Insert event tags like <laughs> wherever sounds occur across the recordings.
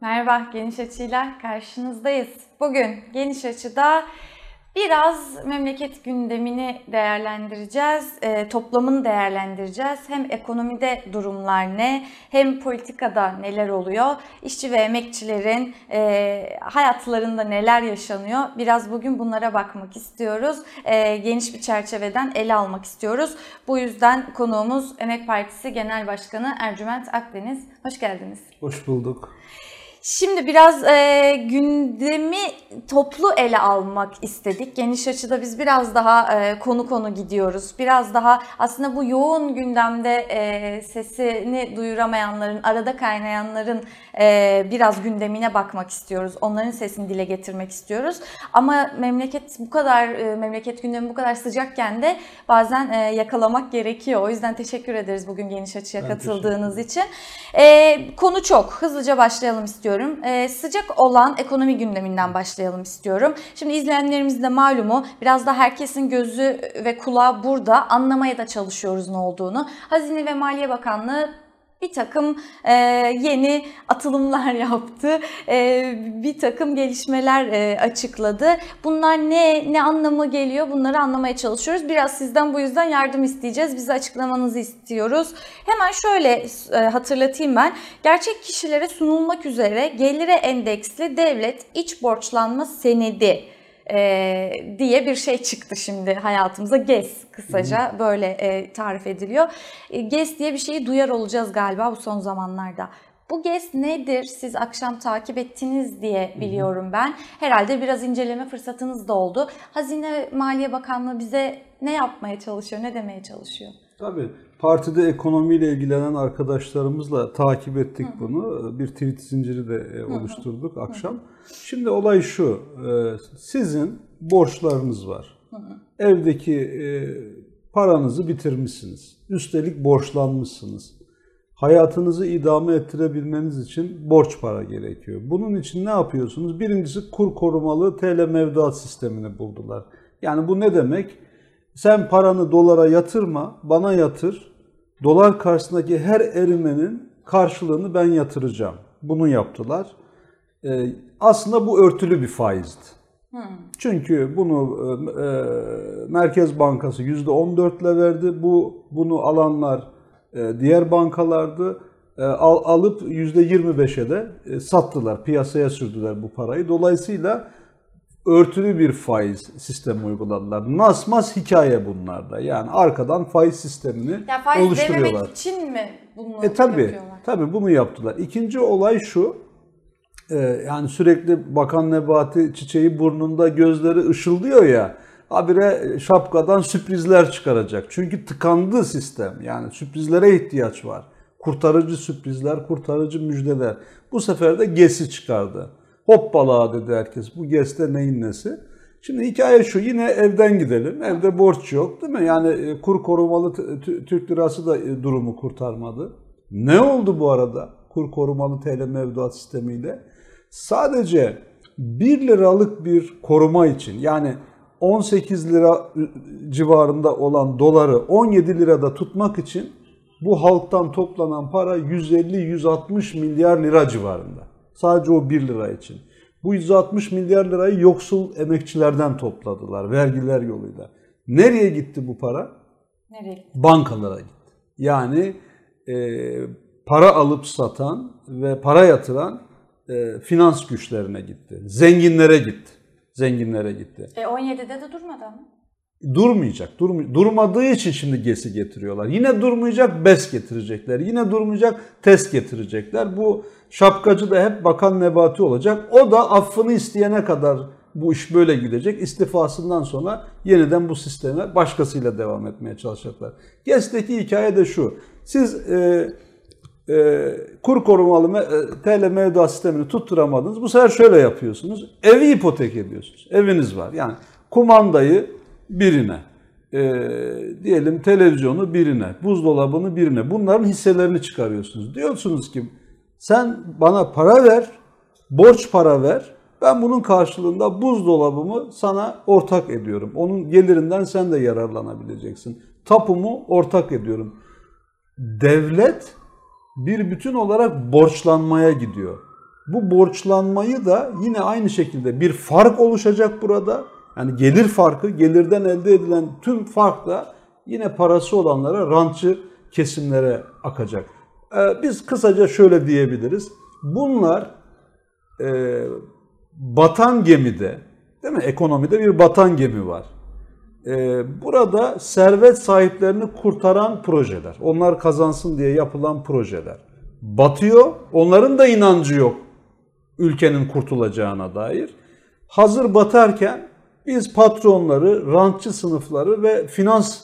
Merhaba, Geniş Açı'yla karşınızdayız. Bugün Geniş Açı'da biraz memleket gündemini değerlendireceğiz, e, toplamını değerlendireceğiz. Hem ekonomide durumlar ne, hem politikada neler oluyor, işçi ve emekçilerin e, hayatlarında neler yaşanıyor. Biraz bugün bunlara bakmak istiyoruz. E, geniş bir çerçeveden ele almak istiyoruz. Bu yüzden konuğumuz Emek Partisi Genel Başkanı Ercüment Akdeniz. Hoş geldiniz. Hoş bulduk. Şimdi biraz e, gündemi toplu ele almak istedik. Geniş açıda biz biraz daha e, konu konu gidiyoruz. Biraz daha aslında bu yoğun gündemde e, sesini duyuramayanların, arada kaynayanların e, biraz gündemine bakmak istiyoruz. Onların sesini dile getirmek istiyoruz. Ama memleket bu kadar, e, memleket gündemi bu kadar sıcakken de bazen e, yakalamak gerekiyor. O yüzden teşekkür ederiz bugün Geniş Açı'ya Ben katıldığınız için. E, konu çok. Hızlıca başlayalım istiyorum. Ee, sıcak olan ekonomi gündeminden başlayalım istiyorum. Şimdi izleyenlerimiz de malumu biraz da herkesin gözü ve kulağı burada anlamaya da çalışıyoruz ne olduğunu. Hazine ve Maliye Bakanlığı bir takım e, yeni atılımlar <laughs> yaptı, e, bir takım gelişmeler e, açıkladı. Bunlar ne ne anlamı geliyor? Bunları anlamaya çalışıyoruz. Biraz sizden bu yüzden yardım isteyeceğiz. Bize açıklamanızı istiyoruz. Hemen şöyle e, hatırlatayım ben. Gerçek kişilere sunulmak üzere gelire endeksli devlet iç borçlanma senedi e, diye bir şey çıktı şimdi hayatımıza. GES kısaca böyle e, tarif ediliyor. E, GES diye bir şeyi duyar olacağız galiba bu son zamanlarda. Bu GES nedir? Siz akşam takip ettiniz diye biliyorum ben. Herhalde biraz inceleme fırsatınız da oldu. Hazine Maliye Bakanlığı bize ne yapmaya çalışıyor, ne demeye çalışıyor? Tabii partide ekonomiyle ilgilenen arkadaşlarımızla takip ettik bunu. Bir tweet zinciri de e, oluşturduk akşam. Şimdi olay şu. e, Sizin borçlarınız var. Evdeki e, paranızı bitirmişsiniz. Üstelik borçlanmışsınız. Hayatınızı idame ettirebilmeniz için borç para gerekiyor. Bunun için ne yapıyorsunuz? Birincisi kur korumalı TL mevduat sistemini buldular. Yani bu ne demek? Sen paranı dolara yatırma, bana yatır. Dolar karşısındaki her erimenin karşılığını ben yatıracağım. Bunu yaptılar. Ee, aslında bu örtülü bir faizdi. Çünkü bunu e, e, Merkez Bankası %14 ile verdi. Bu bunu alanlar e, diğer bankalardı. E, al, alıp %25'e de e, sattılar, piyasaya sürdüler bu parayı. Dolayısıyla örtülü bir faiz sistemi uyguladılar. Nasmas hikaye bunlarda. Yani arkadan faiz sistemini Ya faiz oluşturuyorlar. dememek için mi bunu E tabi, yapıyorlar? tabi bunu yaptılar. İkinci olay şu, e, yani sürekli Bakan Nebati çiçeği burnunda gözleri ışıldıyor ya, habire şapkadan sürprizler çıkaracak. Çünkü tıkandı sistem, yani sürprizlere ihtiyaç var. Kurtarıcı sürprizler, kurtarıcı müjdeler. Bu sefer de GES'i çıkardı. Hoppala dedi herkes, bu GES'te neyin nesi? Şimdi hikaye şu, yine evden gidelim. Evde borç yok değil mi? Yani e, kur korumalı Türk lirası da e, durumu kurtarmadı. Ne oldu bu arada kur korumalı TL mevduat sistemiyle? Sadece 1 liralık bir koruma için yani 18 lira civarında olan doları 17 lirada tutmak için bu halktan toplanan para 150-160 milyar lira civarında. Sadece o 1 lira için. Bu 160 milyar lirayı yoksul emekçilerden topladılar vergiler yoluyla. Nereye gitti bu para? Nereye gitti? bankalara gitti. Yani e, para alıp satan ve para yatıran e, finans güçlerine gitti. Zenginlere gitti. Zenginlere gitti. E 17'de de durmadı ama. Durmayacak. Durm durmadığı için şimdi GES'i getiriyorlar. Yine durmayacak BES getirecekler. Yine durmayacak TES getirecekler. Bu şapkacı da hep Bakan Nebati olacak. O da affını isteyene kadar bu iş böyle gidecek. İstifasından sonra yeniden bu sisteme başkasıyla devam etmeye çalışacaklar. GES'teki hikaye de şu. Siz e, e, kur korumalı me, e, TL mevduat sistemini tutturamadınız. Bu sefer şöyle yapıyorsunuz. Evi ipotek ediyorsunuz. Eviniz var. Yani kumandayı birine, e, diyelim televizyonu birine, buzdolabını birine. Bunların hisselerini çıkarıyorsunuz. Diyorsunuz ki sen bana para ver, borç para ver. Ben bunun karşılığında buzdolabımı sana ortak ediyorum. Onun gelirinden sen de yararlanabileceksin. Tapumu ortak ediyorum. Devlet bir bütün olarak borçlanmaya gidiyor. Bu borçlanmayı da yine aynı şekilde bir fark oluşacak burada. Yani gelir farkı, gelirden elde edilen tüm fark da yine parası olanlara, rantçı kesimlere akacak. Ee, biz kısaca şöyle diyebiliriz. Bunlar e, batan gemide, değil mi? Ekonomide bir batan gemi var. Ee, burada servet sahiplerini kurtaran projeler, onlar kazansın diye yapılan projeler batıyor. Onların da inancı yok ülkenin kurtulacağına dair. Hazır batarken biz patronları, rantçı sınıfları ve finans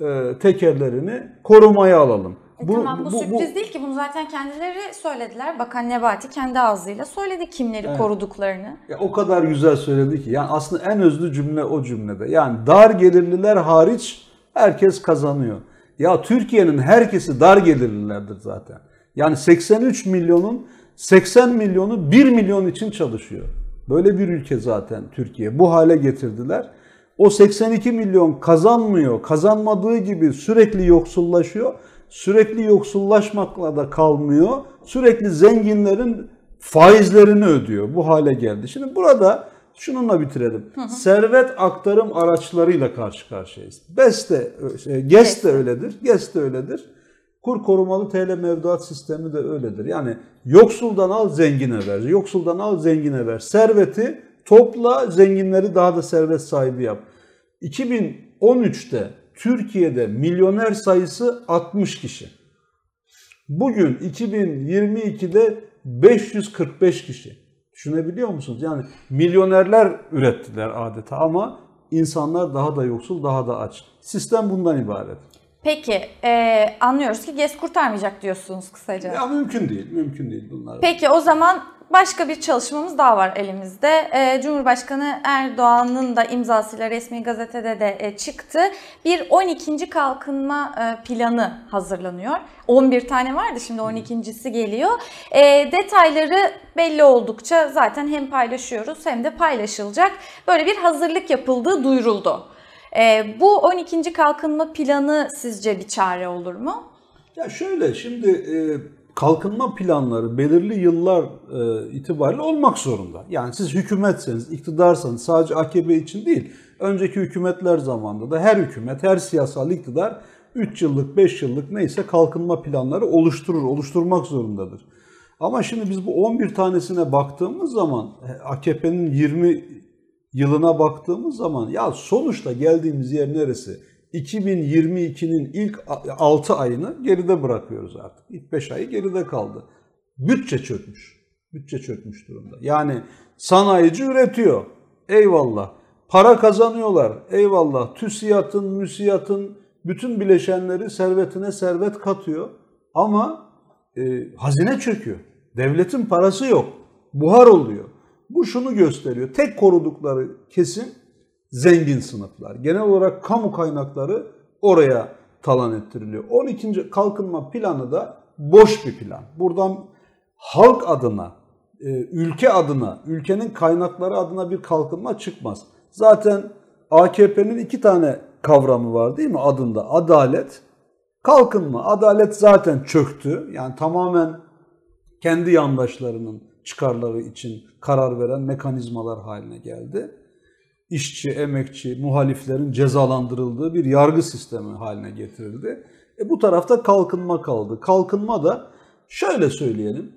e, tekerlerini korumaya alalım. E tamam bu, sürpriz değil ki bunu zaten kendileri söylediler. Bakan Nebati kendi ağzıyla söyledi kimleri Evet. koruduklarını. Ya o kadar güzel söyledi ki. Yani aslında en özlü cümle o cümlede. Yani dar gelirliler hariç herkes kazanıyor. Ya Türkiye'nin herkesi dar gelirlilerdir zaten. Yani 83 milyonun 80 milyonu 1 milyon için çalışıyor. Böyle bir ülke zaten Türkiye. Bu hale getirdiler. O 82 milyon kazanmıyor. Kazanmadığı gibi sürekli yoksullaşıyor. Sürekli yoksullaşmakla da kalmıyor. Sürekli zenginlerin faizlerini ödüyor. Bu hale geldi. Şimdi burada şununla bitirelim. Servet aktarım araçlarıyla karşı karşıyayız. BES de, şey, GES de öyledir. GES de öyledir. Kur korumalı TL mevduat sistemi de öyledir. Yani yoksuldan al zengine ver. Yoksuldan al zengine ver. Serveti topla zenginleri daha da servet sahibi yap. 2013'te Türkiye'de milyoner sayısı 60 kişi. Bugün 2022'de 545 kişi. Düşünebiliyor musunuz? Yani milyonerler ürettiler adeta ama insanlar daha da yoksul, daha da aç. Sistem bundan ibaret. Peki e, anlıyoruz ki GES kurtarmayacak diyorsunuz kısaca. Ya mümkün değil, mümkün değil bunlar. Peki o zaman başka bir çalışmamız daha var elimizde. Ee, Cumhurbaşkanı Erdoğan'ın da imzasıyla resmi gazetede de e, çıktı. Bir 12. kalkınma e, planı hazırlanıyor. 11 tane vardı şimdi 12.si geliyor. E, detayları belli oldukça zaten hem paylaşıyoruz hem de paylaşılacak. Böyle bir hazırlık yapıldığı duyuruldu. E, bu 12. kalkınma planı sizce bir çare olur mu? Ya şöyle şimdi e, kalkınma planları belirli yıllar e, itibariyle olmak zorunda. Yani siz hükümetseniz, iktidarsanız sadece AKP için değil, önceki hükümetler zamanında da her hükümet, her siyasal iktidar 3 yıllık, 5 yıllık neyse kalkınma planları oluşturur, oluşturmak zorundadır. Ama şimdi biz bu 11 tanesine baktığımız zaman e, AKP'nin 20 yılına baktığımız zaman ya sonuçta geldiğimiz yer neresi? 2022'nin ilk 6 ayını geride bırakıyoruz artık. İlk 5 ayı geride kaldı. Bütçe çökmüş. Bütçe çökmüş durumda. Yani sanayici üretiyor. Eyvallah. Para kazanıyorlar. Eyvallah. TÜSİAD'ın, MÜSİAD'ın bütün bileşenleri servetine servet katıyor. Ama e, hazine çöküyor. Devletin parası yok. Buhar oluyor. Bu şunu gösteriyor. Tek korudukları kesim zengin sınıflar. Genel olarak kamu kaynakları oraya talan ettiriliyor. 12. kalkınma planı da boş bir plan. Buradan halk adına, e, ülke adına, ülkenin kaynakları adına bir kalkınma çıkmaz. Zaten AKP'nin iki tane kavramı var değil mi adında? Adalet, kalkınma. Adalet zaten çöktü. Yani tamamen kendi yandaşlarının çıkarları için karar veren mekanizmalar haline geldi işçi, emekçi, muhaliflerin cezalandırıldığı bir yargı sistemi haline getirildi. E bu tarafta kalkınma kaldı. Kalkınma da şöyle söyleyelim.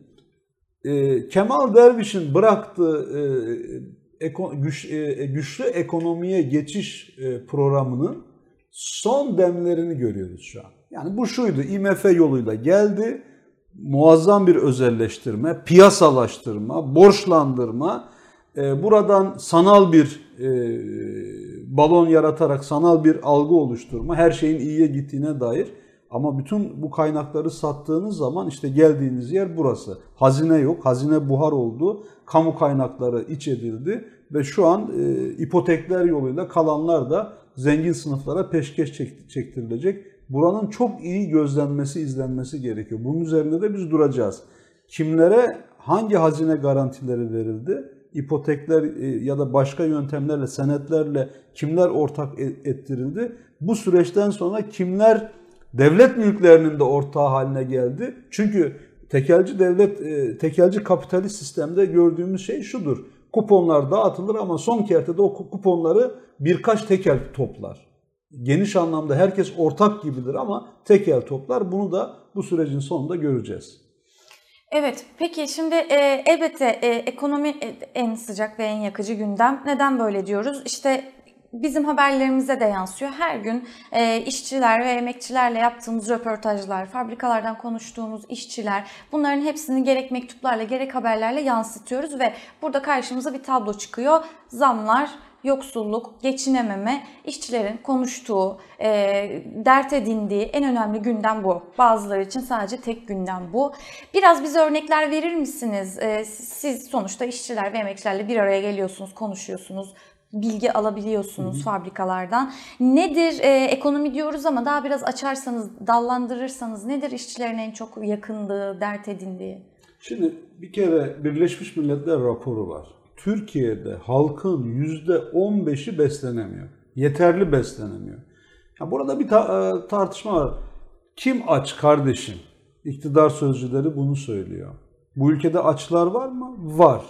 E, Kemal Derviş'in bıraktığı e, eko, güç, e, güçlü ekonomiye geçiş e, programının son demlerini görüyoruz şu an. Yani bu şuydu, IMF yoluyla geldi, muazzam bir özelleştirme, piyasalaştırma, borçlandırma, e, buradan sanal bir e, balon yaratarak sanal bir algı oluşturma, her şeyin iyiye gittiğine dair. Ama bütün bu kaynakları sattığınız zaman işte geldiğiniz yer burası. Hazine yok, hazine buhar oldu, kamu kaynakları iç edildi ve şu an e, ipotekler yoluyla kalanlar da zengin sınıflara peşkeş çektirilecek. Buranın çok iyi gözlenmesi, izlenmesi gerekiyor. Bunun üzerinde de biz duracağız. Kimlere hangi hazine garantileri verildi? ipotekler ya da başka yöntemlerle, senetlerle kimler ortak ettirildi? Bu süreçten sonra kimler devlet mülklerinin de ortağı haline geldi? Çünkü tekelci devlet, e, tekelci kapitalist sistemde gördüğümüz şey şudur. Kuponlar dağıtılır ama son kertede o kuponları birkaç tekel toplar. Geniş anlamda herkes ortak gibidir ama tekel toplar. Bunu da bu sürecin sonunda göreceğiz. Evet, peki şimdi e, elbette e, ekonomi en sıcak ve en yakıcı gündem. Neden böyle diyoruz? İşte bizim haberlerimize de yansıyor. Her gün e, işçiler ve emekçilerle yaptığımız röportajlar, fabrikalardan konuştuğumuz işçiler bunların hepsini gerek mektuplarla gerek haberlerle yansıtıyoruz ve burada karşımıza bir tablo çıkıyor. Zamlar, yoksulluk, geçinememe, işçilerin konuştuğu, e, dert edindiği en önemli gündem bu. Bazıları için sadece tek gündem bu. Biraz bize örnekler verir misiniz? E, siz sonuçta işçiler ve emekçilerle bir araya geliyorsunuz, konuşuyorsunuz bilgi alabiliyorsunuz Hı-hı. fabrikalardan. Nedir e, ekonomi diyoruz ama daha biraz açarsanız, dallandırırsanız nedir işçilerin en çok yakındığı, dert edindiği? Şimdi bir kere Birleşmiş Milletler raporu var. Türkiye'de halkın %15'i beslenemiyor. Yeterli beslenemiyor. Ya burada bir ta- e, tartışma var. Kim aç kardeşim? İktidar sözcüleri bunu söylüyor. Bu ülkede açlar var mı? Var.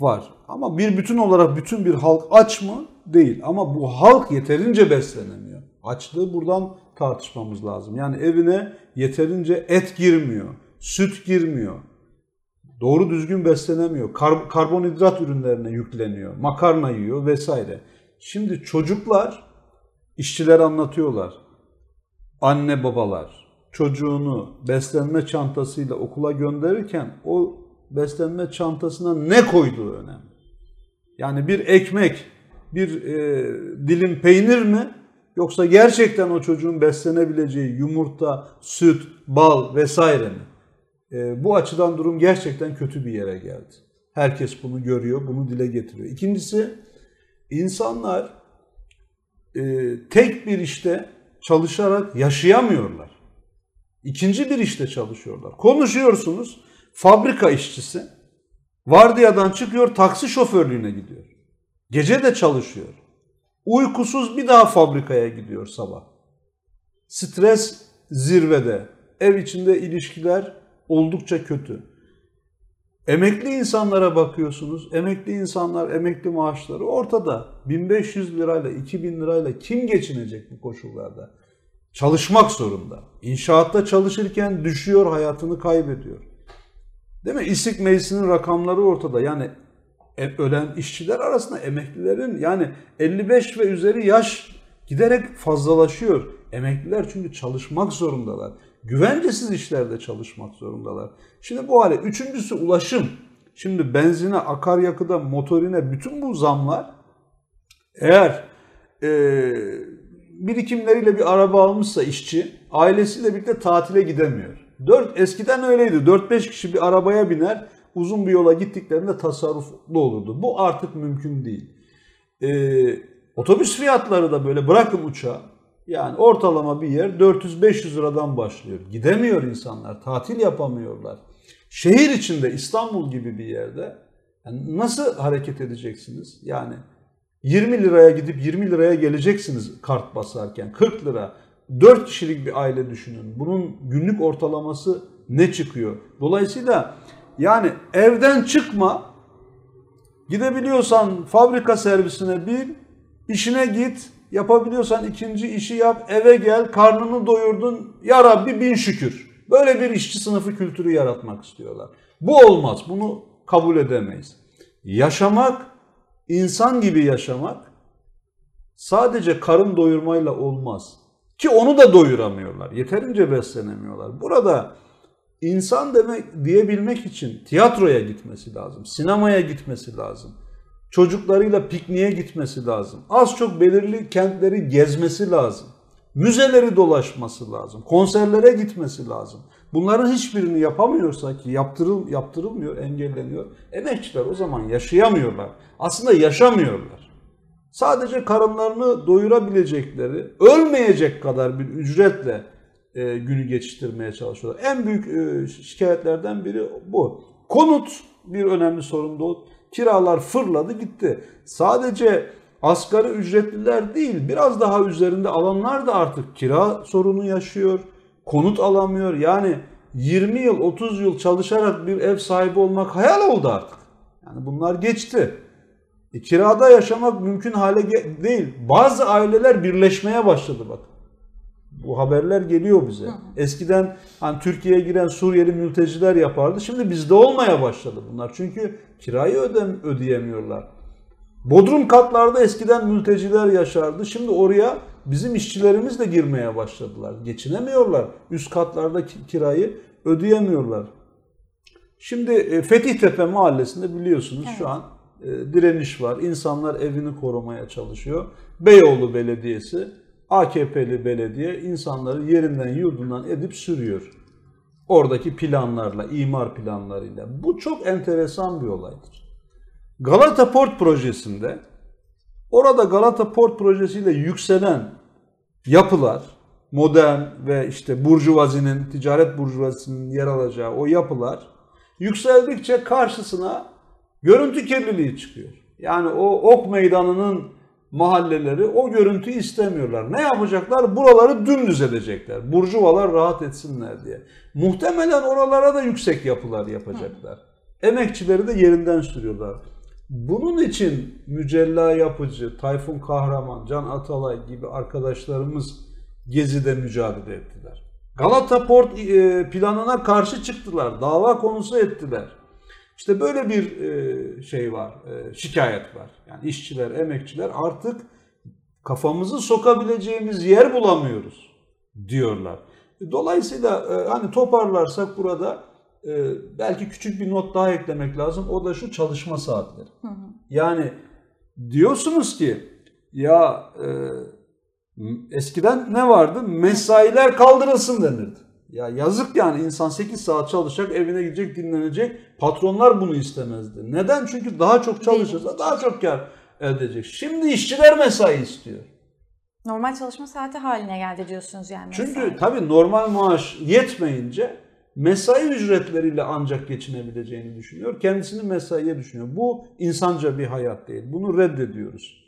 Var. Ama bir bütün olarak bütün bir halk aç mı? Değil. Ama bu halk yeterince beslenemiyor. Açlığı buradan tartışmamız lazım. Yani evine yeterince et girmiyor, süt girmiyor, doğru düzgün beslenemiyor, kar, karbonhidrat ürünlerine yükleniyor, makarna yiyor vesaire. Şimdi çocuklar, işçiler anlatıyorlar. Anne babalar çocuğunu beslenme çantasıyla okula gönderirken o beslenme çantasına ne koyduğu önemli. Yani bir ekmek, bir e, dilim peynir mi yoksa gerçekten o çocuğun beslenebileceği yumurta, süt, bal vesaire mi? E, bu açıdan durum gerçekten kötü bir yere geldi. Herkes bunu görüyor, bunu dile getiriyor. İkincisi, insanlar e, tek bir işte çalışarak yaşayamıyorlar. İkinci bir işte çalışıyorlar. Konuşuyorsunuz, fabrika işçisi vardiyadan çıkıyor, taksi şoförlüğüne gidiyor. Gece de çalışıyor. Uykusuz bir daha fabrikaya gidiyor sabah. Stres zirvede. Ev içinde ilişkiler oldukça kötü. Emekli insanlara bakıyorsunuz. Emekli insanlar, emekli maaşları ortada. 1500 lirayla, 2000 lirayla kim geçinecek bu koşullarda? Çalışmak zorunda. İnşaatta çalışırken düşüyor, hayatını kaybediyor. Değil mi? İstik meclisinin rakamları ortada. Yani e, ölen işçiler arasında emeklilerin yani 55 ve üzeri yaş giderek fazlalaşıyor. Emekliler çünkü çalışmak zorundalar güvencesiz işlerde çalışmak zorundalar. Şimdi bu hale. Üçüncüsü ulaşım. Şimdi benzine, akaryakıda, motorine bütün bu zamlar eğer e, birikimleriyle bir araba almışsa işçi ailesiyle birlikte tatile gidemiyor. 4, eskiden öyleydi. 4-5 kişi bir arabaya biner uzun bir yola gittiklerinde tasarruflu olurdu. Bu artık mümkün değil. E, otobüs fiyatları da böyle bırakın uçağı yani ortalama bir yer 400-500 liradan başlıyor. Gidemiyor insanlar, tatil yapamıyorlar. Şehir içinde İstanbul gibi bir yerde yani nasıl hareket edeceksiniz? Yani 20 liraya gidip 20 liraya geleceksiniz kart basarken 40 lira. 4 kişilik bir aile düşünün. Bunun günlük ortalaması ne çıkıyor? Dolayısıyla yani evden çıkma, gidebiliyorsan fabrika servisine bin, işine git, Yapabiliyorsan ikinci işi yap, eve gel, karnını doyurdun. Ya Rabbi bin şükür. Böyle bir işçi sınıfı kültürü yaratmak istiyorlar. Bu olmaz. Bunu kabul edemeyiz. Yaşamak, insan gibi yaşamak sadece karın doyurmayla olmaz. Ki onu da doyuramıyorlar. Yeterince beslenemiyorlar. Burada insan demek diyebilmek için tiyatroya gitmesi lazım, sinemaya gitmesi lazım çocuklarıyla pikniğe gitmesi lazım. Az çok belirli kentleri gezmesi lazım. Müzeleri dolaşması lazım. Konserlere gitmesi lazım. Bunların hiçbirini yapamıyorsa ki yaptırıl, yaptırılmıyor, engelleniyor. Emekçiler o zaman yaşayamıyorlar. Aslında yaşamıyorlar. Sadece karınlarını doyurabilecekleri, ölmeyecek kadar bir ücretle e, günü geçiştirmeye çalışıyorlar. En büyük e, şikayetlerden biri bu. Konut bir önemli sorun o. Kiralar fırladı gitti. Sadece asgari ücretliler değil biraz daha üzerinde alanlar da artık kira sorunu yaşıyor. Konut alamıyor. Yani 20 yıl 30 yıl çalışarak bir ev sahibi olmak hayal oldu artık. Yani bunlar geçti. E, kirada yaşamak mümkün hale değil. Bazı aileler birleşmeye başladı bak. Bu haberler geliyor bize. Eskiden hani Türkiye'ye giren Suriyeli mülteciler yapardı. Şimdi bizde olmaya başladı bunlar. Çünkü kirayı ödem ödeyemiyorlar. Bodrum katlarda eskiden mülteciler yaşardı. Şimdi oraya bizim işçilerimiz de girmeye başladılar. Geçinemiyorlar. Üst katlarda ki- kirayı ödeyemiyorlar. Şimdi e, Fethiyetepe mahallesinde biliyorsunuz şu an e, direniş var. İnsanlar evini korumaya çalışıyor. Beyoğlu Belediyesi, AKP'li belediye insanları yerinden yurdundan edip sürüyor. Oradaki planlarla, imar planlarıyla. Bu çok enteresan bir olaydır. Galata Port projesinde orada Galata Port projesiyle yükselen yapılar, modern ve işte burjuvazinin, ticaret burjuvazisinin yer alacağı o yapılar yükseldikçe karşısına görüntü kirliliği çıkıyor. Yani o ok meydanının mahalleleri o görüntüyü istemiyorlar. Ne yapacaklar? Buraları dümdüz edecekler. Burjuvalar rahat etsinler diye. Muhtemelen oralara da yüksek yapılar yapacaklar. Emekçileri de yerinden sürüyorlar. Bunun için Mücella Yapıcı, Tayfun Kahraman, Can Atalay gibi arkadaşlarımız Gezi'de mücadele ettiler. Galata Port e, planına karşı çıktılar, dava konusu ettiler. İşte böyle bir e, şey var, e, şikayet var. Yani işçiler, emekçiler artık kafamızı sokabileceğimiz yer bulamıyoruz diyorlar. Dolayısıyla e, hani toparlarsak burada belki küçük bir not daha eklemek lazım. O da şu çalışma saatleri. Yani diyorsunuz ki ya eskiden ne vardı? Mesailer kaldırılsın denirdi. Ya yazık yani insan 8 saat çalışacak, evine gidecek, dinlenecek. Patronlar bunu istemezdi. Neden? Çünkü daha çok çalışırsa daha çok kar elde edecek. Şimdi işçiler mesai istiyor. Normal çalışma saati haline geldi diyorsunuz yani. Çünkü mesai. tabii normal maaş yetmeyince mesai ücretleriyle ancak geçinebileceğini düşünüyor. Kendisini mesaiye düşünüyor. Bu insanca bir hayat değil. Bunu reddediyoruz.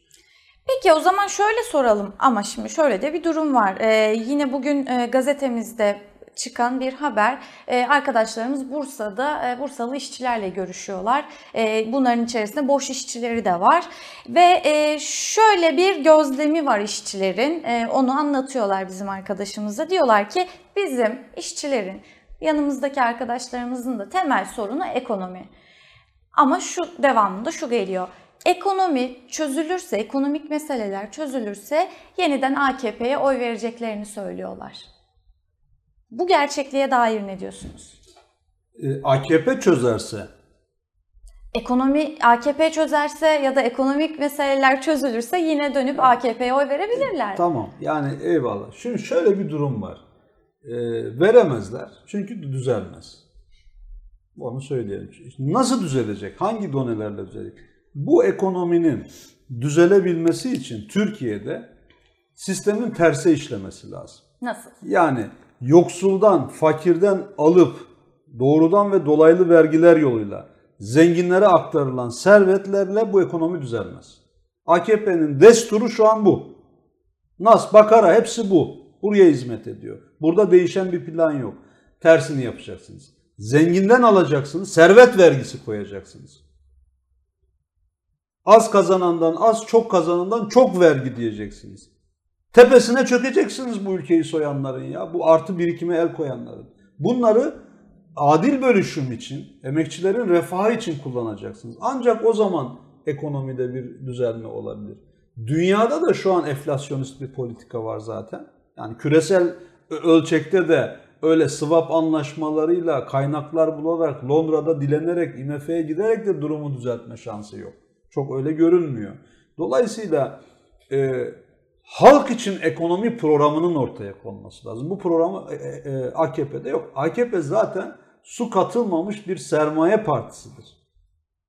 Peki o zaman şöyle soralım ama şimdi şöyle de bir durum var. Ee, yine bugün e, gazetemizde çıkan bir haber. Ee, arkadaşlarımız Bursa'da e, Bursalı işçilerle görüşüyorlar. Ee, bunların içerisinde boş işçileri de var. Ve e, şöyle bir gözlemi var işçilerin. E, onu anlatıyorlar bizim arkadaşımıza. Diyorlar ki bizim işçilerin yanımızdaki arkadaşlarımızın da temel sorunu ekonomi. Ama şu devamında şu geliyor. Ekonomi çözülürse, ekonomik meseleler çözülürse yeniden AKP'ye oy vereceklerini söylüyorlar. Bu gerçekliğe dair ne diyorsunuz? Ee, AKP çözerse Ekonomi AKP çözerse ya da ekonomik meseleler çözülürse yine dönüp AKP'ye oy verebilirler. tamam yani eyvallah. Şimdi şöyle bir durum var. Ee, veremezler çünkü düzelmez. Onu söyleyelim. Nasıl düzelecek? Hangi donelerle düzelecek? Bu ekonominin düzelebilmesi için Türkiye'de sistemin terse işlemesi lazım. Nasıl? Yani yoksuldan, fakirden alıp doğrudan ve dolaylı vergiler yoluyla zenginlere aktarılan servetlerle bu ekonomi düzelmez. AKP'nin desturu şu an bu. Nas, Bakara hepsi bu. Buraya hizmet ediyor. Burada değişen bir plan yok. Tersini yapacaksınız. Zenginden alacaksınız, servet vergisi koyacaksınız. Az kazanandan az, çok kazanandan çok vergi diyeceksiniz. Tepesine çökeceksiniz bu ülkeyi soyanların ya. Bu artı birikime el koyanların. Bunları adil bölüşüm için, emekçilerin refahı için kullanacaksınız. Ancak o zaman ekonomide bir düzelme olabilir. Dünyada da şu an enflasyonist bir politika var zaten. Yani küresel ölçekte de öyle swap anlaşmalarıyla kaynaklar bularak Londra'da dilenerek IMF'ye giderek de durumu düzeltme şansı yok. Çok öyle görünmüyor. Dolayısıyla e, halk için ekonomi programının ortaya konması lazım. Bu programı e, e, AKP'de yok. AKP zaten su katılmamış bir sermaye partisidir.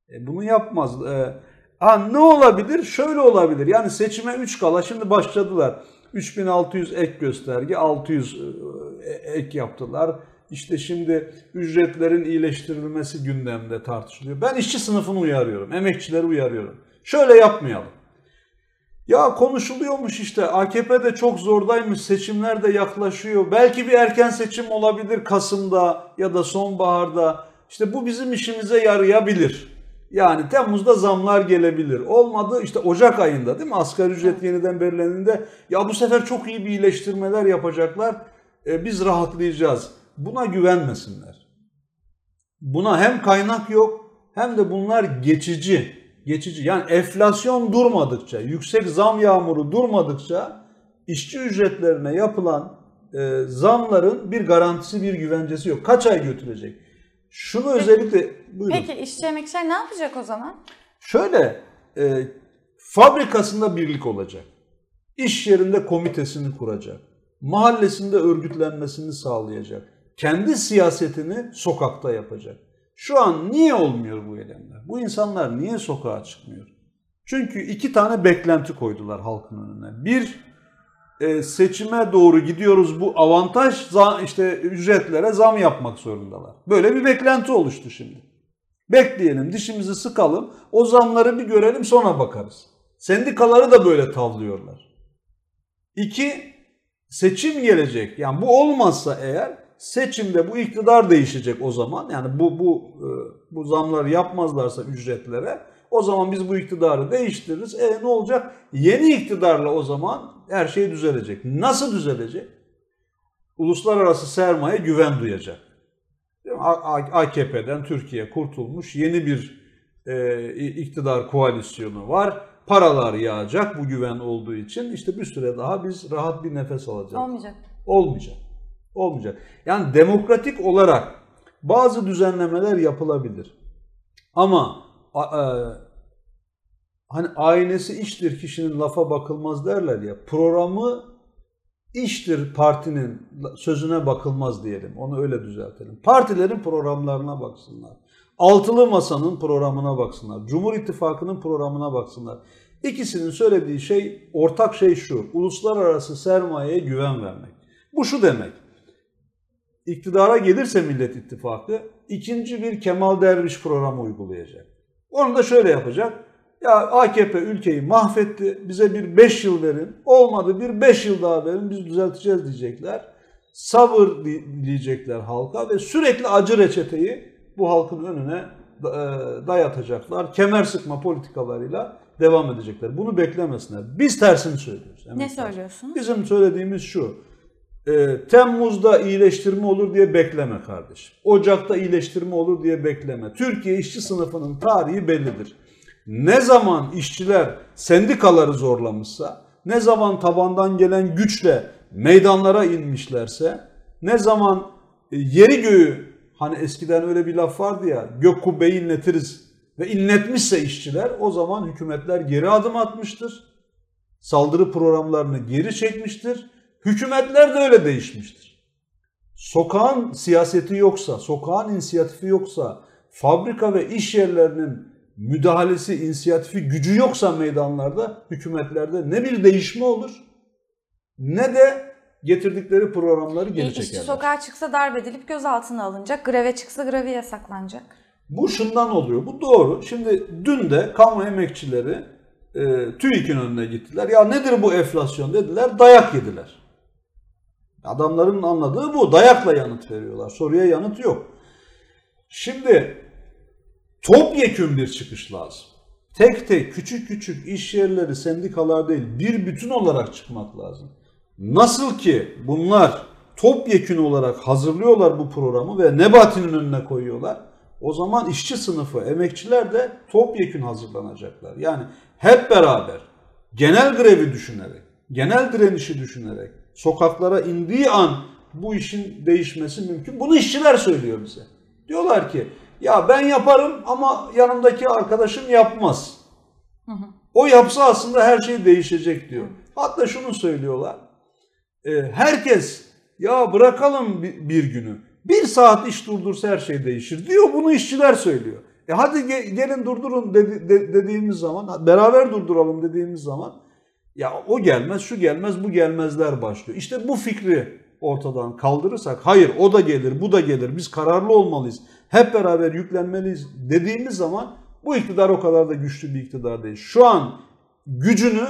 E, bunu yapmaz. E, ha, ne olabilir? Şöyle olabilir. Yani seçime 3 kala şimdi başladılar. 3600 ek gösterge, 600 e, ek yaptılar. İşte şimdi ücretlerin iyileştirilmesi gündemde tartışılıyor. Ben işçi sınıfını uyarıyorum, emekçileri uyarıyorum. Şöyle yapmayalım. Ya konuşuluyormuş işte AKP de çok zordaymış seçimler de yaklaşıyor. Belki bir erken seçim olabilir Kasım'da ya da sonbaharda. İşte bu bizim işimize yarayabilir. Yani Temmuz'da zamlar gelebilir. Olmadı işte Ocak ayında değil mi? Asgari ücret yeniden belirlendiğinde ya bu sefer çok iyi bir iyileştirmeler yapacaklar. E, biz rahatlayacağız. Buna güvenmesinler. Buna hem kaynak yok hem de bunlar geçici. Geçici. Yani enflasyon durmadıkça, yüksek zam yağmuru durmadıkça işçi ücretlerine yapılan e, zamların bir garantisi, bir güvencesi yok. Kaç ay götürecek? Şunu özellikle buyurun. Peki işçi emekçiler ne yapacak o zaman? Şöyle, e, fabrikasında birlik olacak. İş yerinde komitesini kuracak. Mahallesinde örgütlenmesini sağlayacak. Kendi siyasetini sokakta yapacak. Şu an niye olmuyor bu eylemler? Bu insanlar niye sokağa çıkmıyor? Çünkü iki tane beklenti koydular halkın önüne. Bir, e, seçime doğru gidiyoruz bu avantaj işte ücretlere zam yapmak zorundalar. Böyle bir beklenti oluştu şimdi. Bekleyelim, dişimizi sıkalım, o zamları bir görelim sonra bakarız. Sendikaları da böyle tavlıyorlar. İki, seçim gelecek. Yani bu olmazsa eğer seçimde bu iktidar değişecek o zaman. Yani bu bu e, bu zamları yapmazlarsa ücretlere o zaman biz bu iktidarı değiştiririz. E ne olacak? Yeni iktidarla o zaman her şey düzelecek. Nasıl düzelecek? Uluslararası sermaye güven duyacak. AKP'den Türkiye kurtulmuş yeni bir e, iktidar koalisyonu var. Paralar yağacak bu güven olduğu için. İşte bir süre daha biz rahat bir nefes alacağız. Olmayacak. Olmayacak. Olmayacak. Yani demokratik olarak bazı düzenlemeler yapılabilir. Ama e, hani aynesi iştir kişinin lafa bakılmaz derler ya. Programı iştir partinin sözüne bakılmaz diyelim. Onu öyle düzeltelim. Partilerin programlarına baksınlar. Altılı Masa'nın programına baksınlar. Cumhur İttifakı'nın programına baksınlar. İkisinin söylediği şey, ortak şey şu. Uluslararası sermayeye güven vermek. Bu şu demek. İktidara gelirse Millet İttifakı ikinci bir Kemal Derviş programı uygulayacak. Onu da şöyle yapacak. Ya AKP ülkeyi mahvetti. Bize bir 5 yıl verin. Olmadı bir 5 yıl daha verin. Biz düzelteceğiz diyecekler. Sabır diyecekler halka ve sürekli acı reçeteyi bu halkın önüne e, dayatacaklar. Kemer sıkma politikalarıyla devam edecekler. Bunu beklemesinler. Biz tersini söylüyoruz. Ne söylüyorsunuz? Bizim söylediğimiz şu. E, Temmuz'da iyileştirme olur diye bekleme kardeşim. Ocak'ta iyileştirme olur diye bekleme. Türkiye işçi sınıfının tarihi bellidir. Ne zaman işçiler sendikaları zorlamışsa, ne zaman tabandan gelen güçle meydanlara inmişlerse, ne zaman e, yeri göğü hani eskiden öyle bir laf vardı ya gök kubbeyi inletiriz ve inletmişse işçiler o zaman hükümetler geri adım atmıştır. Saldırı programlarını geri çekmiştir. Hükümetler de öyle değişmiştir. Sokağın siyaseti yoksa, sokağın inisiyatifi yoksa, fabrika ve iş yerlerinin müdahalesi, inisiyatifi, gücü yoksa meydanlarda, hükümetlerde ne bir değişme olur ne de getirdikleri programları geri İşçi çekerler. sokağa çıksa darp edilip gözaltına alınacak. Greve çıksa grevi yasaklanacak. Bu şundan oluyor. Bu doğru. Şimdi dün de kamu emekçileri e, TÜİK'in önüne gittiler. Ya nedir bu enflasyon dediler. Dayak yediler. Adamların anladığı bu. Dayakla yanıt veriyorlar. Soruya yanıt yok. Şimdi topyekün bir çıkış lazım. Tek tek küçük küçük iş yerleri, sendikalar değil bir bütün olarak çıkmak lazım. Nasıl ki bunlar topyekün olarak hazırlıyorlar bu programı ve Nebati'nin önüne koyuyorlar. O zaman işçi sınıfı, emekçiler de topyekün hazırlanacaklar. Yani hep beraber genel grevi düşünerek, genel direnişi düşünerek sokaklara indiği an bu işin değişmesi mümkün. Bunu işçiler söylüyor bize. Diyorlar ki ya ben yaparım ama yanımdaki arkadaşım yapmaz. O yapsa aslında her şey değişecek diyor. Hatta şunu söylüyorlar. E, herkes ya bırakalım bir, bir günü. Bir saat iş durdursa her şey değişir diyor. Bunu işçiler söylüyor. E hadi ge- gelin durdurun dedi- de- dediğimiz zaman, beraber durduralım dediğimiz zaman ya o gelmez, şu gelmez, bu gelmezler başlıyor. İşte bu fikri ortadan kaldırırsak, hayır o da gelir, bu da gelir, biz kararlı olmalıyız, hep beraber yüklenmeliyiz dediğimiz zaman bu iktidar o kadar da güçlü bir iktidar değil. Şu an gücünü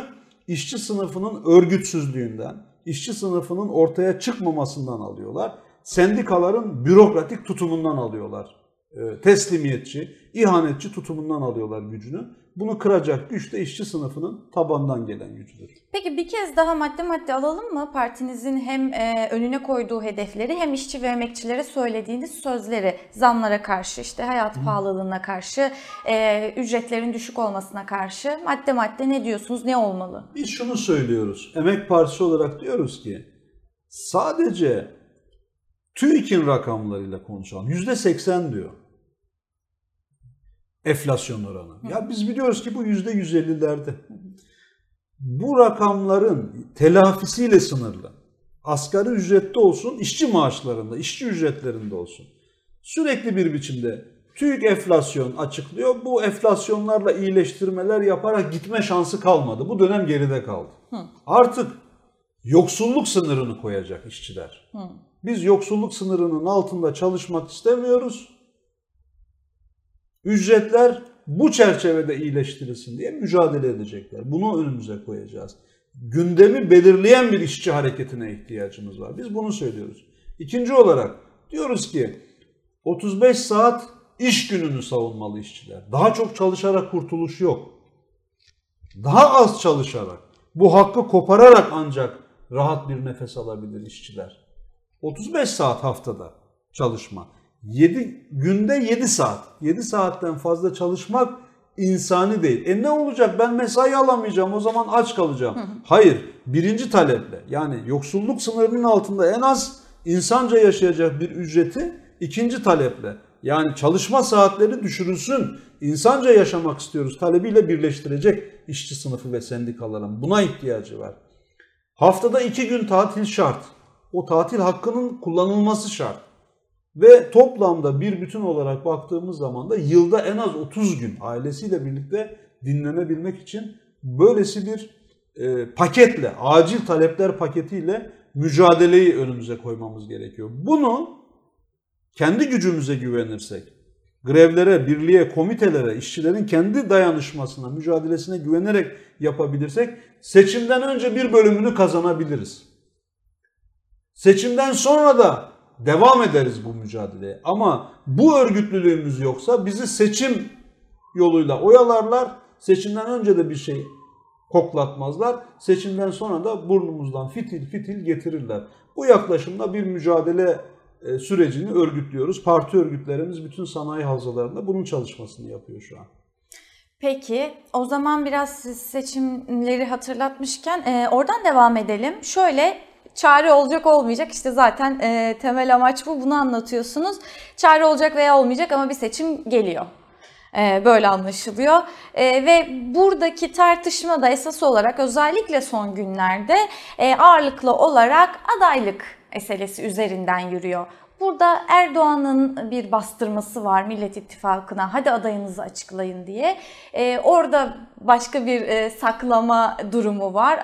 işçi sınıfının örgütsüzlüğünden, işçi sınıfının ortaya çıkmamasından alıyorlar. Sendikaların bürokratik tutumundan alıyorlar. E, teslimiyetçi, ihanetçi tutumundan alıyorlar gücünü. Bunu kıracak güç de işçi sınıfının tabandan gelen gücüdür. Peki bir kez daha madde madde alalım mı? Partinizin hem e, önüne koyduğu hedefleri hem işçi ve emekçilere söylediğiniz sözleri zamlara karşı, işte hayat pahalılığına karşı, e, ücretlerin düşük olmasına karşı madde madde ne diyorsunuz, ne olmalı? Biz şunu söylüyoruz. Emek Partisi olarak diyoruz ki sadece TÜİK'in rakamlarıyla konuşalım. %80 diyor enflasyon oranı. Ya biz biliyoruz ki bu %150'lerde. Bu rakamların telafisiyle sınırlı. Asgari ücrette olsun, işçi maaşlarında, işçi ücretlerinde olsun. Sürekli bir biçimde TÜİK enflasyon açıklıyor. Bu enflasyonlarla iyileştirmeler yaparak gitme şansı kalmadı. Bu dönem geride kaldı. Hı. Artık yoksulluk sınırını koyacak işçiler. Hı. Biz yoksulluk sınırının altında çalışmak istemiyoruz. Ücretler bu çerçevede iyileştirilsin diye mücadele edecekler. Bunu önümüze koyacağız. Gündemi belirleyen bir işçi hareketine ihtiyacımız var. Biz bunu söylüyoruz. İkinci olarak diyoruz ki 35 saat iş gününü savunmalı işçiler. Daha çok çalışarak kurtuluş yok. Daha az çalışarak, bu hakkı kopararak ancak rahat bir nefes alabilir işçiler. 35 saat haftada çalışma. 7 günde 7 saat. 7 saatten fazla çalışmak insani değil. E ne olacak ben mesai alamayacağım o zaman aç kalacağım. Hayır birinci taleple yani yoksulluk sınırının altında en az insanca yaşayacak bir ücreti ikinci taleple yani çalışma saatleri düşürülsün insanca yaşamak istiyoruz talebiyle birleştirecek işçi sınıfı ve sendikaların buna ihtiyacı var. Haftada iki gün tatil şart. O tatil hakkının kullanılması şart. Ve toplamda bir bütün olarak baktığımız zaman da yılda en az 30 gün ailesiyle birlikte dinlenebilmek için böylesi bir e, paketle, acil talepler paketiyle mücadeleyi önümüze koymamız gerekiyor. Bunu kendi gücümüze güvenirsek, grevlere, birliğe, komitelere, işçilerin kendi dayanışmasına, mücadelesine güvenerek yapabilirsek seçimden önce bir bölümünü kazanabiliriz. Seçimden sonra da devam ederiz bu mücadeleye. Ama bu örgütlülüğümüz yoksa bizi seçim yoluyla oyalarlar. Seçimden önce de bir şey koklatmazlar. Seçimden sonra da burnumuzdan fitil fitil getirirler. Bu yaklaşımda bir mücadele e, sürecini örgütlüyoruz. Parti örgütlerimiz bütün sanayi havzalarında bunun çalışmasını yapıyor şu an. Peki o zaman biraz siz seçimleri hatırlatmışken e, oradan devam edelim. Şöyle çare olacak olmayacak işte zaten e, temel amaç bu bunu anlatıyorsunuz. Çare olacak veya olmayacak ama bir seçim geliyor. E, böyle anlaşılıyor. E, ve buradaki tartışma da esas olarak özellikle son günlerde e, ağırlıklı olarak adaylık meselesi üzerinden yürüyor. Burada Erdoğan'ın bir bastırması var Millet İttifakı'na hadi adayınızı açıklayın diye. Ee, orada başka bir e, saklama durumu var,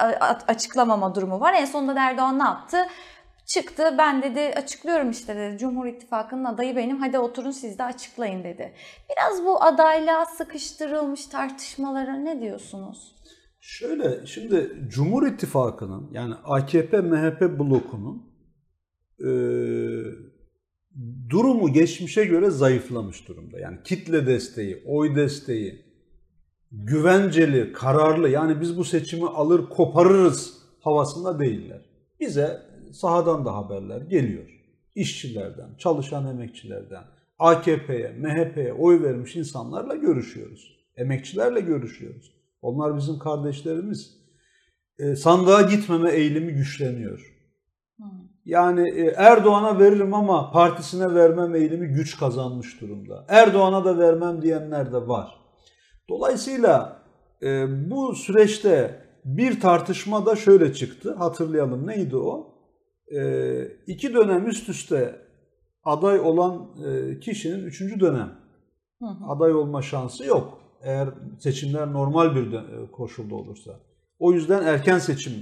açıklamama durumu var. En sonunda Erdoğan ne yaptı? Çıktı ben dedi açıklıyorum işte dedi Cumhur İttifakı'nın adayı benim hadi oturun siz de açıklayın dedi. Biraz bu adaylığa sıkıştırılmış tartışmalara ne diyorsunuz? Şöyle şimdi Cumhur İttifakı'nın yani AKP MHP blokunun e, durumu geçmişe göre zayıflamış durumda. Yani kitle desteği, oy desteği, güvenceli, kararlı yani biz bu seçimi alır koparırız havasında değiller. Bize sahadan da haberler geliyor. İşçilerden, çalışan emekçilerden, AKP'ye, MHP'ye oy vermiş insanlarla görüşüyoruz. Emekçilerle görüşüyoruz. Onlar bizim kardeşlerimiz. E, sandığa gitmeme eğilimi güçleniyor. Yani e, Erdoğan'a veririm ama partisine vermem eğilimi güç kazanmış durumda. Erdoğan'a da vermem diyenler de var. Dolayısıyla e, bu süreçte bir tartışma da şöyle çıktı. Hatırlayalım neydi o? E, iki dönem üst üste aday olan kişinin üçüncü dönem aday olma şansı yok. Eğer seçimler normal bir koşulda olursa. O yüzden erken seçim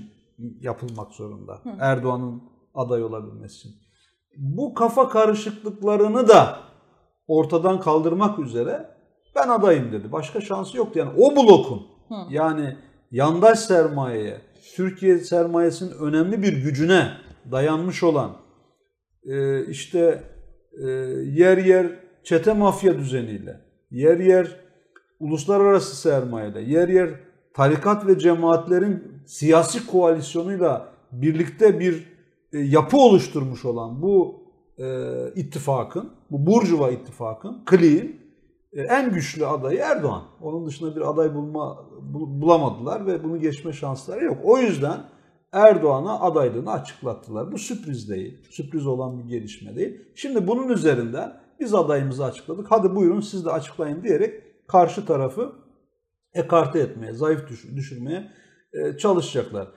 yapılmak zorunda. Erdoğan'ın aday olabilmesi için. Bu kafa karışıklıklarını da ortadan kaldırmak üzere ben adayım dedi. Başka şansı yoktu. Yani o blokun Hı. yani yandaş sermayeye, Türkiye sermayesinin önemli bir gücüne dayanmış olan e, işte e, yer yer çete mafya düzeniyle, yer yer uluslararası sermayeyle, yer yer tarikat ve cemaatlerin siyasi koalisyonuyla birlikte bir yapı oluşturmuş olan bu e, ittifakın, bu Burjuva ittifakın, kliğin e, en güçlü adayı Erdoğan. Onun dışında bir aday bulma bul- bulamadılar ve bunu geçme şansları yok. O yüzden Erdoğan'a adaylığını açıklattılar. Bu sürpriz değil. Sürpriz olan bir gelişme değil. Şimdi bunun üzerinden biz adayımızı açıkladık. Hadi buyurun siz de açıklayın diyerek karşı tarafı ekarte etmeye, zayıf düş- düşürmeye e, çalışacaklar.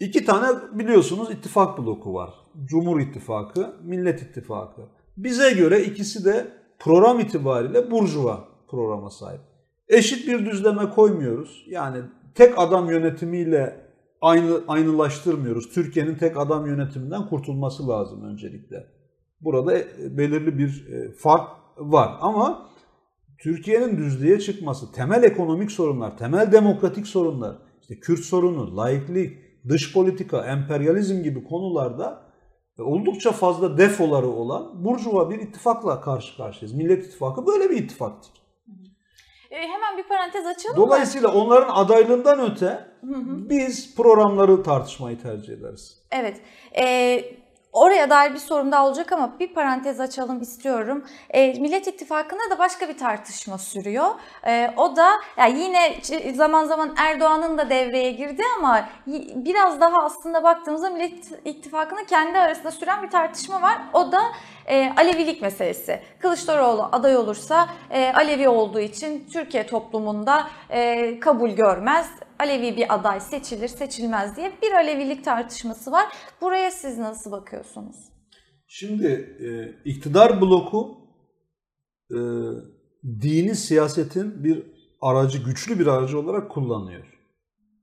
İki tane biliyorsunuz ittifak bloku var. Cumhur İttifakı, Millet İttifakı. Bize göre ikisi de program itibariyle burjuva programa sahip. Eşit bir düzleme koymuyoruz. Yani tek adam yönetimiyle aynı aynılaştırmıyoruz. Türkiye'nin tek adam yönetiminden kurtulması lazım öncelikle. Burada belirli bir e, fark var ama Türkiye'nin düzlüğe çıkması, temel ekonomik sorunlar, temel demokratik sorunlar, işte Kürt sorunu, laiklik, dış politika, emperyalizm gibi konularda e, oldukça fazla defoları olan burjuva bir ittifakla karşı karşıyayız. Millet İttifakı böyle bir ittifaktır. E, hemen bir parantez açalım mı? Dolayısıyla onların adaylığından öte biz programları tartışmayı tercih ederiz. Evet. E, oraya dair bir sorum daha olacak ama bir parantez açalım istiyorum. E, Millet İttifakı'nda da başka bir tartışma sürüyor. E, o da yani yine zaman zaman Erdoğan'ın da devreye girdi ama biraz daha aslında baktığımızda Millet İttifakı'nın kendi arasında süren bir tartışma var. O da e, Alevilik meselesi. Kılıçdaroğlu aday olursa e, Alevi olduğu için Türkiye toplumunda e, kabul görmez. Alevi bir aday seçilir seçilmez diye bir Alevilik tartışması var. Buraya siz nasıl bakıyorsunuz? Şimdi e, iktidar bloku e, dini siyasetin bir aracı, güçlü bir aracı olarak kullanıyor.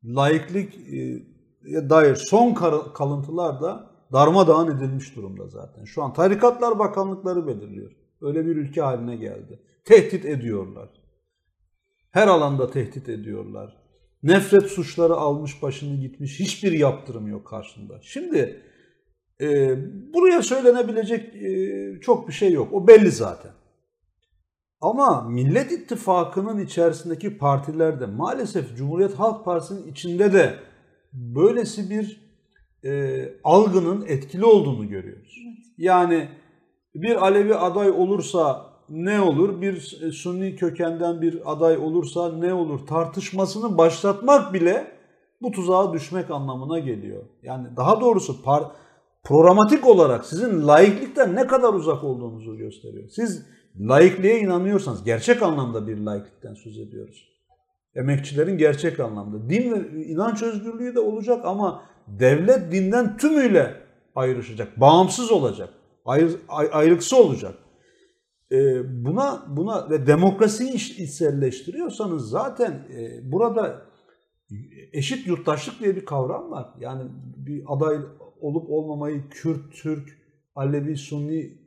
Laiklik e, dair son kalıntılar da darmadağın edilmiş durumda zaten. Şu an tarikatlar bakanlıkları belirliyor. Öyle bir ülke haline geldi. Tehdit ediyorlar. Her alanda tehdit ediyorlar. Nefret suçları almış başını gitmiş. Hiçbir yaptırım yok karşında. Şimdi e, buraya söylenebilecek e, çok bir şey yok. O belli zaten. Ama Millet İttifakı'nın içerisindeki partilerde maalesef Cumhuriyet Halk Partisi'nin içinde de böylesi bir e, algının etkili olduğunu görüyoruz. Yani bir Alevi aday olursa ne olur? Bir Sunni kökenden bir aday olursa ne olur? Tartışmasını başlatmak bile bu tuzağa düşmek anlamına geliyor. Yani daha doğrusu par programatik olarak sizin laiklikten ne kadar uzak olduğunuzu gösteriyor. Siz laikliğe inanıyorsanız, gerçek anlamda bir laiklikten söz ediyoruz. Emekçilerin gerçek anlamda. Din ve inanç özgürlüğü de olacak ama devlet dinden tümüyle ayrışacak, bağımsız olacak, ayrı, ay- ayrıksı olacak. Ee, buna buna ve demokrasiyi iç- içselleştiriyorsanız zaten e, burada eşit yurttaşlık diye bir kavram var. Yani bir aday olup olmamayı Kürt, Türk, Alevi, Sunni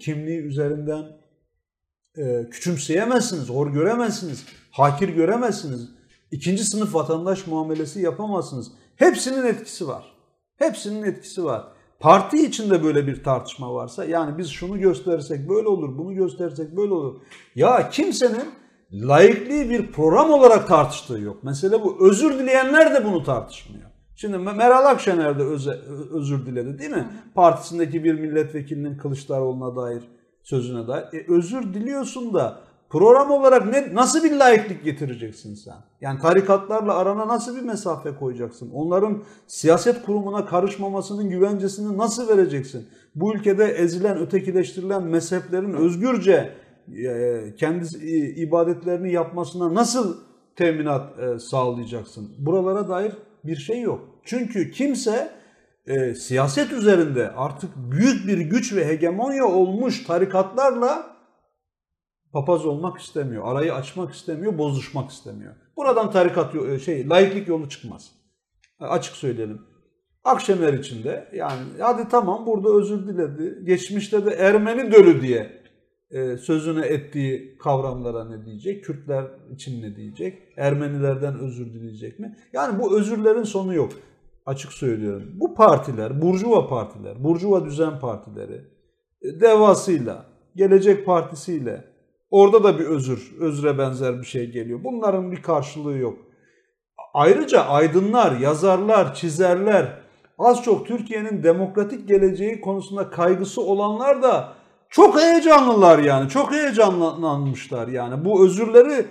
kimliği üzerinden e, küçümseyemezsiniz, hor göremezsiniz, hakir göremezsiniz. İkinci sınıf vatandaş muamelesi yapamazsınız. Hepsinin etkisi var. Hepsinin etkisi var. Parti içinde böyle bir tartışma varsa yani biz şunu gösterirsek böyle olur, bunu gösterirsek böyle olur. Ya kimsenin laikliği bir program olarak tartıştığı yok. Mesele bu. Özür dileyenler de bunu tartışmıyor. Şimdi Meral Akşener de öze- özür diledi değil mi? Partisindeki bir milletvekilinin Kılıçdaroğlu'na dair sözüne dair. E, özür diliyorsun da program olarak ne nasıl bir laiklik getireceksin sen? Yani tarikatlarla arana nasıl bir mesafe koyacaksın? Onların siyaset kurumuna karışmamasının güvencesini nasıl vereceksin? Bu ülkede ezilen, ötekileştirilen mezheplerin özgürce e, kendi ibadetlerini yapmasına nasıl teminat e, sağlayacaksın? Buralara dair bir şey yok. Çünkü kimse e, siyaset üzerinde artık büyük bir güç ve hegemonya olmuş tarikatlarla papaz olmak istemiyor. Arayı açmak istemiyor, bozuşmak istemiyor. Buradan tarikat yo- şey laiklik yolu çıkmaz. Açık söyleyelim. Akşener için de yani hadi tamam burada özür diledi. Geçmişte de Ermeni dölü diye e, ettiği kavramlara ne diyecek? Kürtler için ne diyecek? Ermenilerden özür dileyecek mi? Yani bu özürlerin sonu yok. Açık söylüyorum. Bu partiler, Burjuva partiler, Burjuva düzen partileri, e, devasıyla, Gelecek Partisiyle orada da bir özür, özre benzer bir şey geliyor. Bunların bir karşılığı yok. Ayrıca aydınlar, yazarlar, çizerler, az çok Türkiye'nin demokratik geleceği konusunda kaygısı olanlar da çok heyecanlılar yani. Çok heyecanlanmışlar yani. Bu özürleri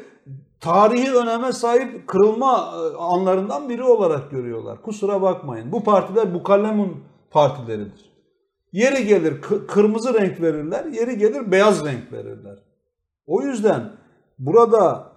tarihi öneme sahip kırılma e, anlarından biri olarak görüyorlar. Kusura bakmayın. Bu partiler bu kalemun partileridir. Yeri gelir kırmızı renk verirler, yeri gelir beyaz renk verirler. O yüzden burada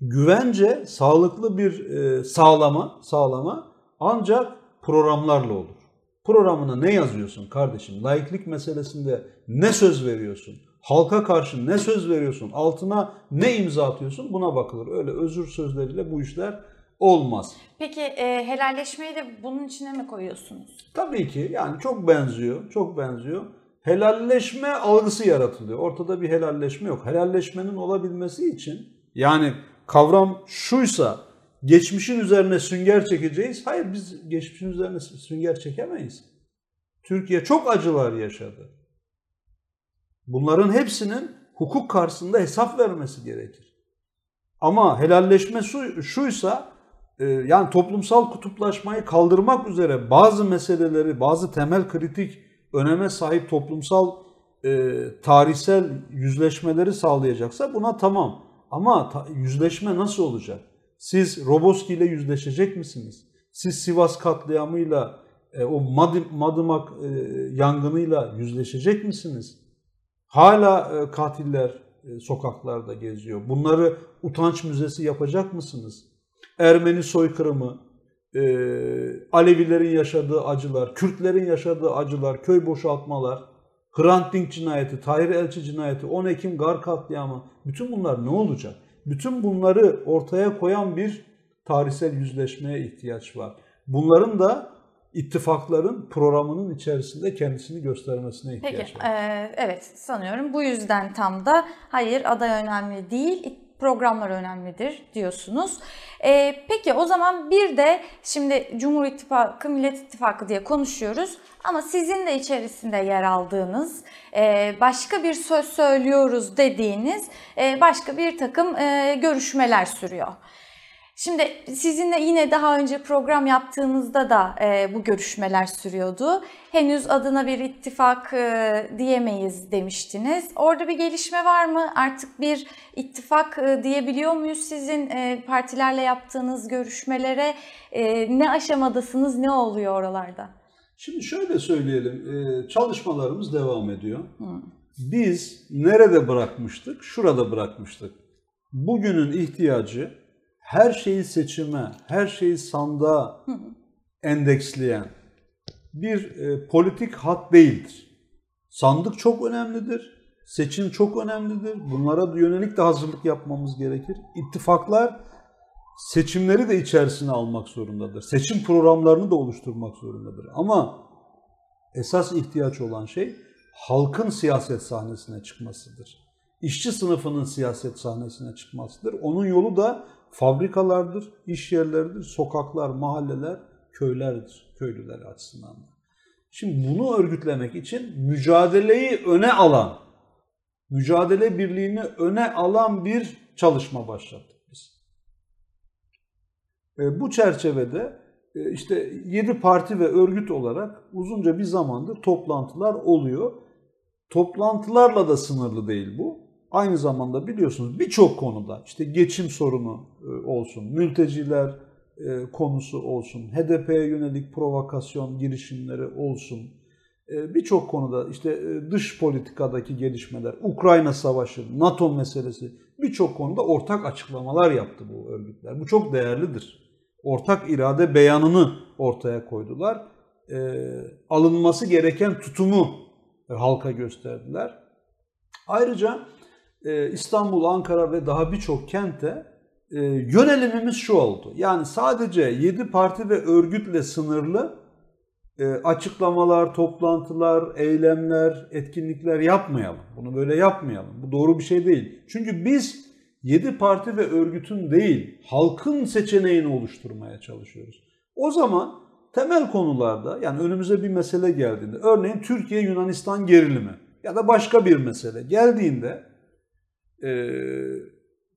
güvence sağlıklı bir e, sağlama, sağlama ancak programlarla olur. Programına ne yazıyorsun kardeşim? Laiklik meselesinde ne söz veriyorsun? Halka karşı ne söz veriyorsun? Altına ne imza atıyorsun? Buna bakılır. Öyle özür sözleriyle bu işler olmaz. Peki e, helalleşmeyi de bunun içine mi koyuyorsunuz? Tabii ki. Yani çok benziyor. Çok benziyor. Helalleşme algısı yaratılıyor. Ortada bir helalleşme yok. Helalleşmenin olabilmesi için yani kavram şuysa geçmişin üzerine sünger çekeceğiz. Hayır biz geçmişin üzerine sünger çekemeyiz. Türkiye çok acılar yaşadı. Bunların hepsinin hukuk karşısında hesap vermesi gerekir. Ama helalleşme şuysa e, yani toplumsal kutuplaşmayı kaldırmak üzere bazı meseleleri, bazı temel kritik öneme sahip toplumsal e, tarihsel yüzleşmeleri sağlayacaksa buna tamam. Ama ta, yüzleşme nasıl olacak? Siz Roboski ile yüzleşecek misiniz? Siz Sivas katliamıyla, e, o Madımak e, yangınıyla yüzleşecek misiniz? Hala e, katiller e, sokaklarda geziyor. Bunları utanç müzesi yapacak mısınız? Ermeni soykırımı, e, Alevilerin yaşadığı acılar, Kürtlerin yaşadığı acılar, köy boşaltmalar, Hrant Dink cinayeti, Tahir Elçi cinayeti, 10 Ekim Gar katliamı, bütün bunlar ne olacak? Bütün bunları ortaya koyan bir tarihsel yüzleşmeye ihtiyaç var. Bunların da ittifakların programının içerisinde kendisini göstermesine ihtiyaç Peki, var. E, evet sanıyorum bu yüzden tam da hayır aday önemli değil programlar önemlidir diyorsunuz. E, peki o zaman bir de şimdi Cumhur İttifakı, Millet İttifakı diye konuşuyoruz. Ama sizin de içerisinde yer aldığınız, e, başka bir söz söylüyoruz dediğiniz e, başka bir takım e, görüşmeler sürüyor. Şimdi sizinle yine daha önce program yaptığımızda da e, bu görüşmeler sürüyordu. Henüz adına bir ittifak e, diyemeyiz demiştiniz. Orada bir gelişme var mı? Artık bir ittifak e, diyebiliyor muyuz sizin e, partilerle yaptığınız görüşmelere? E, ne aşamadasınız, ne oluyor oralarda? Şimdi şöyle söyleyelim, e, çalışmalarımız devam ediyor. Hı. Biz nerede bırakmıştık? Şurada bırakmıştık. Bugünün ihtiyacı her şeyi seçime, her şeyi sandığa endeksleyen bir e, politik hat değildir. Sandık çok önemlidir, seçim çok önemlidir. Bunlara yönelik de hazırlık yapmamız gerekir. İttifaklar seçimleri de içerisine almak zorundadır. Seçim programlarını da oluşturmak zorundadır. Ama esas ihtiyaç olan şey halkın siyaset sahnesine çıkmasıdır. İşçi sınıfının siyaset sahnesine çıkmasıdır. Onun yolu da fabrikalardır, iş yerleridir, sokaklar, mahalleler, köylerdir, köylüler açısından da. Şimdi bunu örgütlemek için mücadeleyi öne alan, mücadele birliğini öne alan bir çalışma başlattık biz. E, bu çerçevede e, işte 7 parti ve örgüt olarak uzunca bir zamandır toplantılar oluyor. Toplantılarla da sınırlı değil bu aynı zamanda biliyorsunuz birçok konuda işte geçim sorunu e, olsun, mülteciler e, konusu olsun, HDP'ye yönelik provokasyon girişimleri olsun, e, birçok konuda işte dış politikadaki gelişmeler, Ukrayna Savaşı, NATO meselesi birçok konuda ortak açıklamalar yaptı bu örgütler. Bu çok değerlidir. Ortak irade beyanını ortaya koydular. Alınması gereken tutumu halka gösterdiler. Ayrıca İstanbul, Ankara ve daha birçok kente e, yönelimimiz şu oldu. Yani sadece 7 parti ve örgütle sınırlı e, açıklamalar, toplantılar, eylemler, etkinlikler yapmayalım. Bunu böyle yapmayalım. Bu doğru bir şey değil. Çünkü biz 7 parti ve örgütün değil, halkın seçeneğini oluşturmaya çalışıyoruz. O zaman temel konularda yani önümüze bir mesele geldiğinde, örneğin Türkiye-Yunanistan gerilimi ya da başka bir mesele geldiğinde e,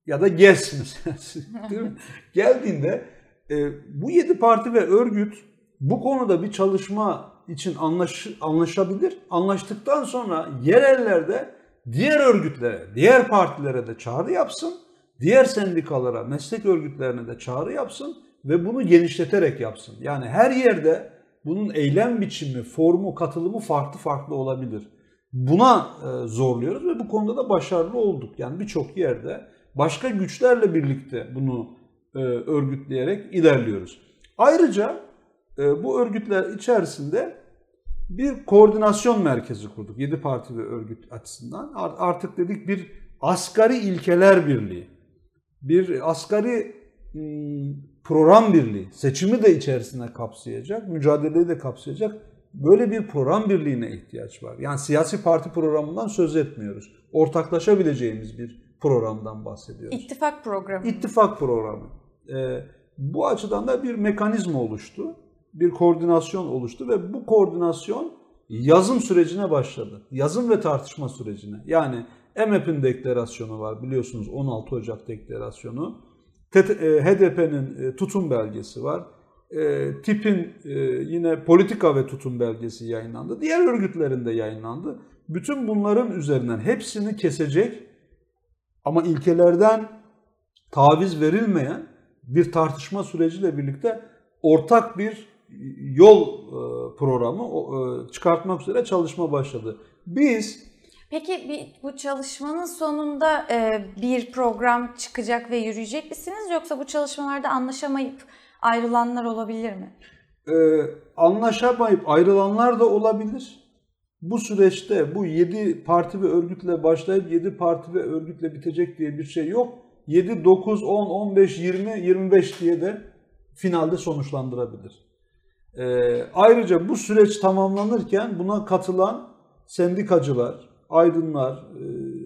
ya da GES <laughs> mesela <laughs> geldiğinde e, bu 7 parti ve örgüt bu konuda bir çalışma için anlaş, anlaşabilir. Anlaştıktan sonra yerellerde diğer örgütlere, diğer partilere de çağrı yapsın. Diğer sendikalara, meslek örgütlerine de çağrı yapsın ve bunu genişleterek yapsın. Yani her yerde bunun eylem biçimi, formu, katılımı farklı farklı olabilir. Buna e, zorluyoruz ve bu konuda da başarılı olduk. Yani birçok yerde başka güçlerle birlikte bunu e, örgütleyerek ilerliyoruz. Ayrıca e, bu örgütler içerisinde bir koordinasyon merkezi kurduk. 7 parti ve örgüt açısından. Artık dedik bir asgari ilkeler birliği, bir asgari program birliği, seçimi de içerisine kapsayacak, mücadeleyi de kapsayacak böyle bir program birliğine ihtiyaç var. Yani siyasi parti programından söz etmiyoruz. Ortaklaşabileceğimiz bir programdan bahsediyoruz. İttifak programı. İttifak programı. Ee, bu açıdan da bir mekanizma oluştu. Bir koordinasyon oluştu ve bu koordinasyon yazım sürecine başladı. Yazım ve tartışma sürecine. Yani EMEP'in deklarasyonu var biliyorsunuz 16 Ocak deklarasyonu. HDP'nin e, tutum belgesi var. E, TİP'in e, yine politika ve tutum belgesi yayınlandı. Diğer örgütlerin de yayınlandı. Bütün bunların üzerinden hepsini kesecek ama ilkelerden taviz verilmeyen bir tartışma süreciyle birlikte ortak bir yol programı çıkartmak üzere çalışma başladı. Biz Peki bu çalışmanın sonunda e, bir program çıkacak ve yürüyecek misiniz yoksa bu çalışmalarda anlaşamayıp ayrılanlar olabilir mi? Ee, anlaşamayıp ayrılanlar da olabilir. Bu süreçte bu 7 parti ve örgütle başlayıp 7 parti ve örgütle bitecek diye bir şey yok. 7, 9, 10, 15, 20, 25 diye de finalde sonuçlandırabilir. Ee, ayrıca bu süreç tamamlanırken buna katılan sendikacılar, aydınlar, e,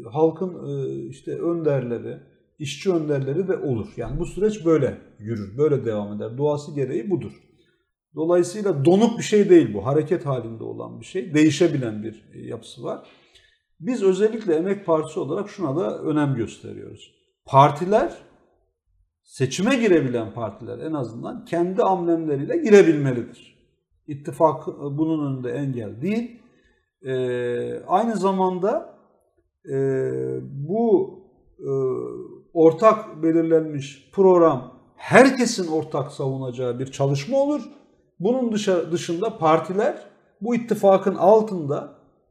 halkın e, işte önderleri, işçi önderleri de olur. Yani bu süreç böyle yürür, böyle devam eder. Doğası gereği budur. Dolayısıyla donuk bir şey değil bu. Hareket halinde olan bir şey. Değişebilen bir yapısı var. Biz özellikle Emek Partisi olarak şuna da önem gösteriyoruz. Partiler, seçime girebilen partiler en azından kendi amblemleriyle girebilmelidir. İttifak bunun önünde engel değil. Ee, aynı zamanda e, bu e, ortak belirlenmiş program herkesin ortak savunacağı bir çalışma olur. Bunun dışında partiler bu ittifakın altında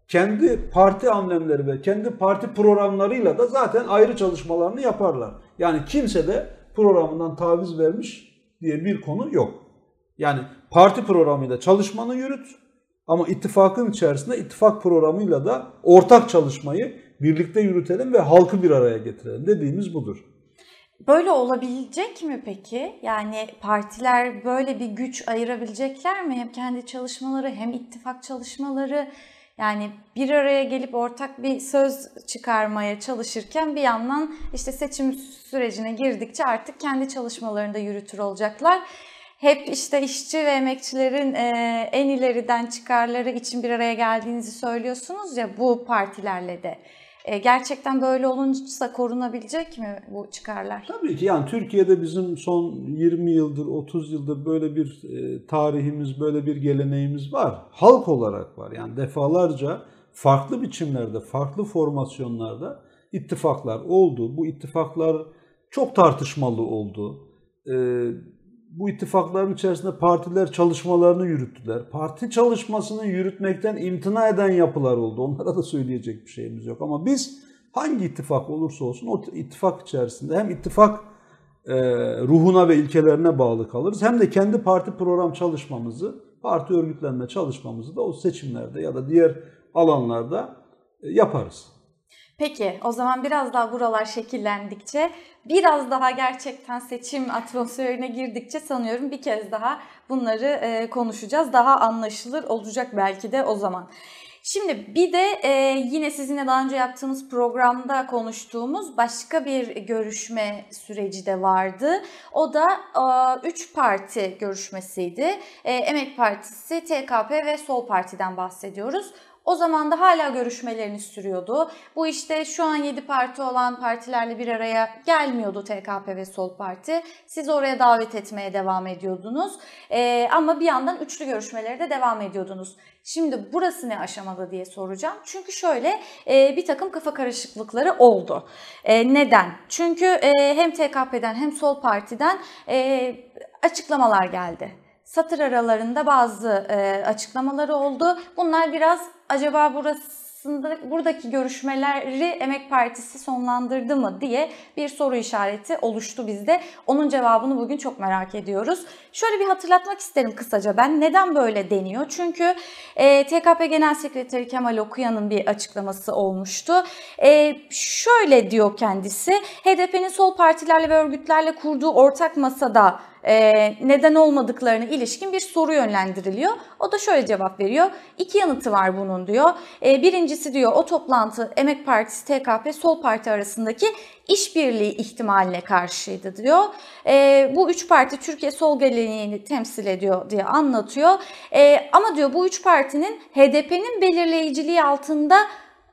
kendi parti amblemleri ve kendi parti programlarıyla da zaten ayrı çalışmalarını yaparlar. Yani kimse de programından taviz vermiş diye bir konu yok. Yani parti programıyla çalışmanı yürüt ama ittifakın içerisinde ittifak programıyla da ortak çalışmayı birlikte yürütelim ve halkı bir araya getirelim dediğimiz budur. Böyle olabilecek mi peki? Yani partiler böyle bir güç ayırabilecekler mi? Hem kendi çalışmaları hem ittifak çalışmaları yani bir araya gelip ortak bir söz çıkarmaya çalışırken bir yandan işte seçim sürecine girdikçe artık kendi çalışmalarını da yürütür olacaklar. Hep işte işçi ve emekçilerin en ileriden çıkarları için bir araya geldiğinizi söylüyorsunuz ya bu partilerle de. E, gerçekten böyle olunca korunabilecek mi bu çıkarlar? Tabii ki yani Türkiye'de bizim son 20 yıldır 30 yıldır böyle bir e, tarihimiz böyle bir geleneğimiz var. Halk olarak var yani defalarca farklı biçimlerde farklı formasyonlarda ittifaklar oldu. Bu ittifaklar çok tartışmalı oldu. E, bu ittifakların içerisinde partiler çalışmalarını yürüttüler. Parti çalışmasını yürütmekten imtina eden yapılar oldu. Onlara da söyleyecek bir şeyimiz yok. Ama biz hangi ittifak olursa olsun o ittifak içerisinde hem ittifak e, ruhuna ve ilkelerine bağlı kalırız hem de kendi parti program çalışmamızı, parti örgütlenme çalışmamızı da o seçimlerde ya da diğer alanlarda e, yaparız. Peki o zaman biraz daha buralar şekillendikçe, biraz daha gerçekten seçim atmosferine girdikçe sanıyorum bir kez daha bunları e, konuşacağız. Daha anlaşılır olacak belki de o zaman. Şimdi bir de e, yine sizinle daha önce yaptığımız programda konuştuğumuz başka bir görüşme süreci de vardı. O da e, üç parti görüşmesiydi. E, Emek Partisi, TKP ve Sol Parti'den bahsediyoruz. O zaman da hala görüşmelerini sürüyordu. Bu işte şu an 7 parti olan partilerle bir araya gelmiyordu TKP ve Sol Parti. Siz oraya davet etmeye devam ediyordunuz. Ee, ama bir yandan üçlü görüşmelere de devam ediyordunuz. Şimdi burası ne aşamada diye soracağım. Çünkü şöyle e, bir takım kafa karışıklıkları oldu. E, neden? Çünkü e, hem TKP'den hem Sol Parti'den e, açıklamalar geldi satır aralarında bazı e, açıklamaları oldu. Bunlar biraz acaba burasında buradaki görüşmeleri Emek Partisi sonlandırdı mı diye bir soru işareti oluştu bizde. Onun cevabını bugün çok merak ediyoruz. Şöyle bir hatırlatmak isterim kısaca ben. Neden böyle deniyor? Çünkü e, TKP Genel Sekreteri Kemal Okuyan'ın bir açıklaması olmuştu. E, şöyle diyor kendisi, HDP'nin sol partilerle ve örgütlerle kurduğu ortak masada neden olmadıklarına ilişkin bir soru yönlendiriliyor. O da şöyle cevap veriyor. İki yanıtı var bunun diyor. E, birincisi diyor o toplantı Emek Partisi, TKP, Sol Parti arasındaki işbirliği ihtimaline karşıydı diyor. E, bu üç parti Türkiye sol geleneğini temsil ediyor diye anlatıyor. E, ama diyor bu üç partinin HDP'nin belirleyiciliği altında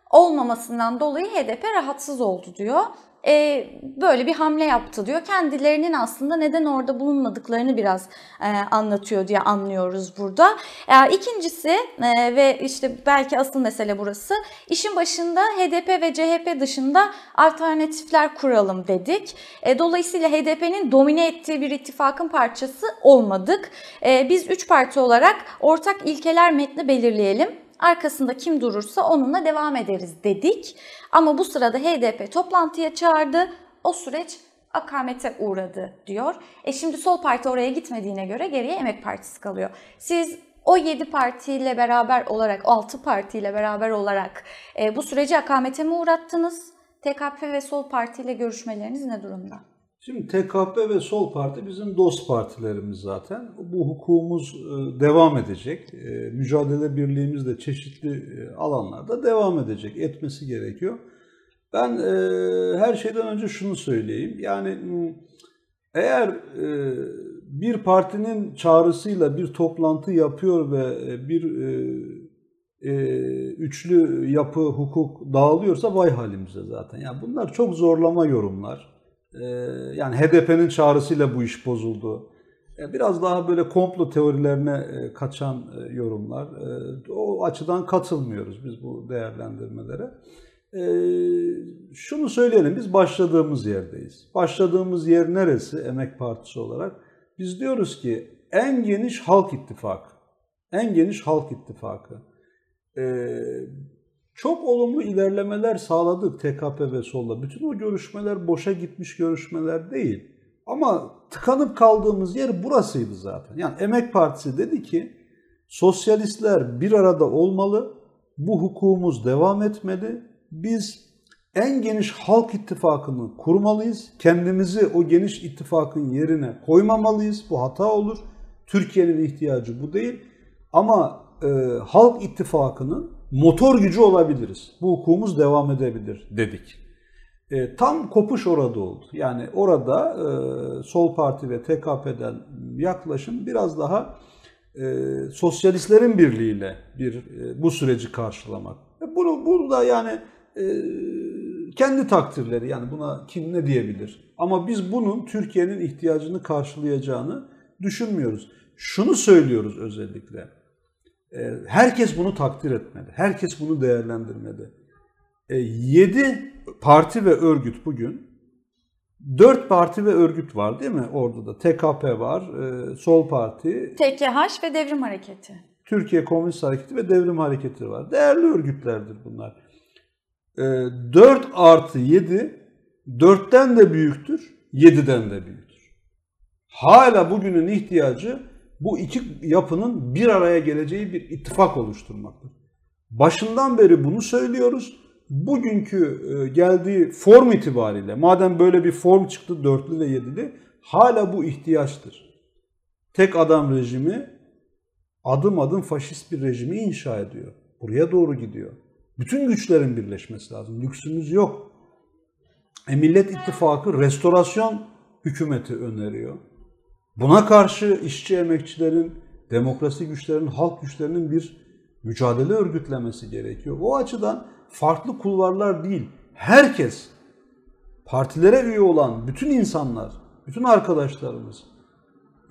olmamasından dolayı HDP rahatsız oldu diyor e, böyle bir hamle yaptı diyor. Kendilerinin aslında neden orada bulunmadıklarını biraz e, anlatıyor diye anlıyoruz burada. E, ikincisi e, ve işte belki asıl mesele burası. İşin başında HDP ve CHP dışında alternatifler kuralım dedik. E, dolayısıyla HDP'nin domine ettiği bir ittifakın parçası olmadık. E, biz üç parti olarak ortak ilkeler metni belirleyelim arkasında kim durursa onunla devam ederiz dedik. Ama bu sırada HDP toplantıya çağırdı. O süreç akamete uğradı diyor. E şimdi Sol Parti oraya gitmediğine göre geriye Emek Partisi kalıyor. Siz o 7 partiyle beraber olarak, 6 partiyle beraber olarak e, bu süreci akamete mi uğrattınız? TKP ve Sol Parti ile görüşmeleriniz ne durumda? Şimdi TKP ve Sol Parti bizim dost partilerimiz zaten. Bu hukukumuz e, devam edecek. E, mücadele birliğimiz de çeşitli e, alanlarda devam edecek. Etmesi gerekiyor. Ben her şeyden önce şunu söyleyeyim. Yani eğer bir partinin çağrısıyla bir toplantı yapıyor ve bir üçlü yapı hukuk dağılıyorsa vay halimize zaten. Yani bunlar çok zorlama yorumlar. Ee, yani HDP'nin çağrısıyla bu iş bozuldu. Biraz daha böyle komplo teorilerine e, kaçan e, yorumlar. E, o açıdan katılmıyoruz biz bu değerlendirmelere. Şunu söyleyelim, biz başladığımız yerdeyiz. Başladığımız yer neresi Emek Partisi olarak? Biz diyoruz ki en geniş halk ittifakı, en geniş halk ittifakı. Çok olumlu ilerlemeler sağladık TKP ve solda. Bütün o görüşmeler boşa gitmiş görüşmeler değil. Ama tıkanıp kaldığımız yer burasıydı zaten. Yani Emek Partisi dedi ki sosyalistler bir arada olmalı, bu hukukumuz devam etmeli. Biz en geniş halk ittifakını kurmalıyız. Kendimizi o geniş ittifakın yerine koymamalıyız. Bu hata olur. Türkiye'nin ihtiyacı bu değil. Ama e, halk ittifakının motor gücü olabiliriz. Bu hukukumuz devam edebilir dedik. E, tam kopuş orada oldu. Yani orada e, Sol Parti ve TKP'den yaklaşım biraz daha e, sosyalistlerin birliğiyle bir e, bu süreci karşılamak. E, bunu, bunu da yani e, kendi takdirleri yani buna kim ne diyebilir. Ama biz bunun Türkiye'nin ihtiyacını karşılayacağını düşünmüyoruz. Şunu söylüyoruz özellikle. Ee, herkes bunu takdir etmeli. Herkes bunu değerlendirmeli. 7 ee, parti ve örgüt bugün 4 parti ve örgüt var değil mi orada da? TKP var, e, Sol Parti. TKH ve Devrim Hareketi. Türkiye Komünist Hareketi ve Devrim Hareketi var. Değerli örgütlerdir bunlar. 4 ee, artı 7 4'ten de büyüktür, 7'den de büyüktür. Hala bugünün ihtiyacı bu iki yapının bir araya geleceği bir ittifak oluşturmaktır. Başından beri bunu söylüyoruz. bugünkü e, geldiği form itibariyle madem böyle bir form çıktı dörtlü ve yedili hala bu ihtiyaçtır. Tek adam rejimi adım adım faşist bir rejimi inşa ediyor. Buraya doğru gidiyor. Bütün güçlerin birleşmesi lazım. Lüksümüz yok. E Millet İttifakı restorasyon hükümeti öneriyor. Buna karşı işçi emekçilerin, demokrasi güçlerinin, halk güçlerinin bir mücadele örgütlemesi gerekiyor. O açıdan farklı kulvarlar değil, herkes, partilere üye olan bütün insanlar, bütün arkadaşlarımız,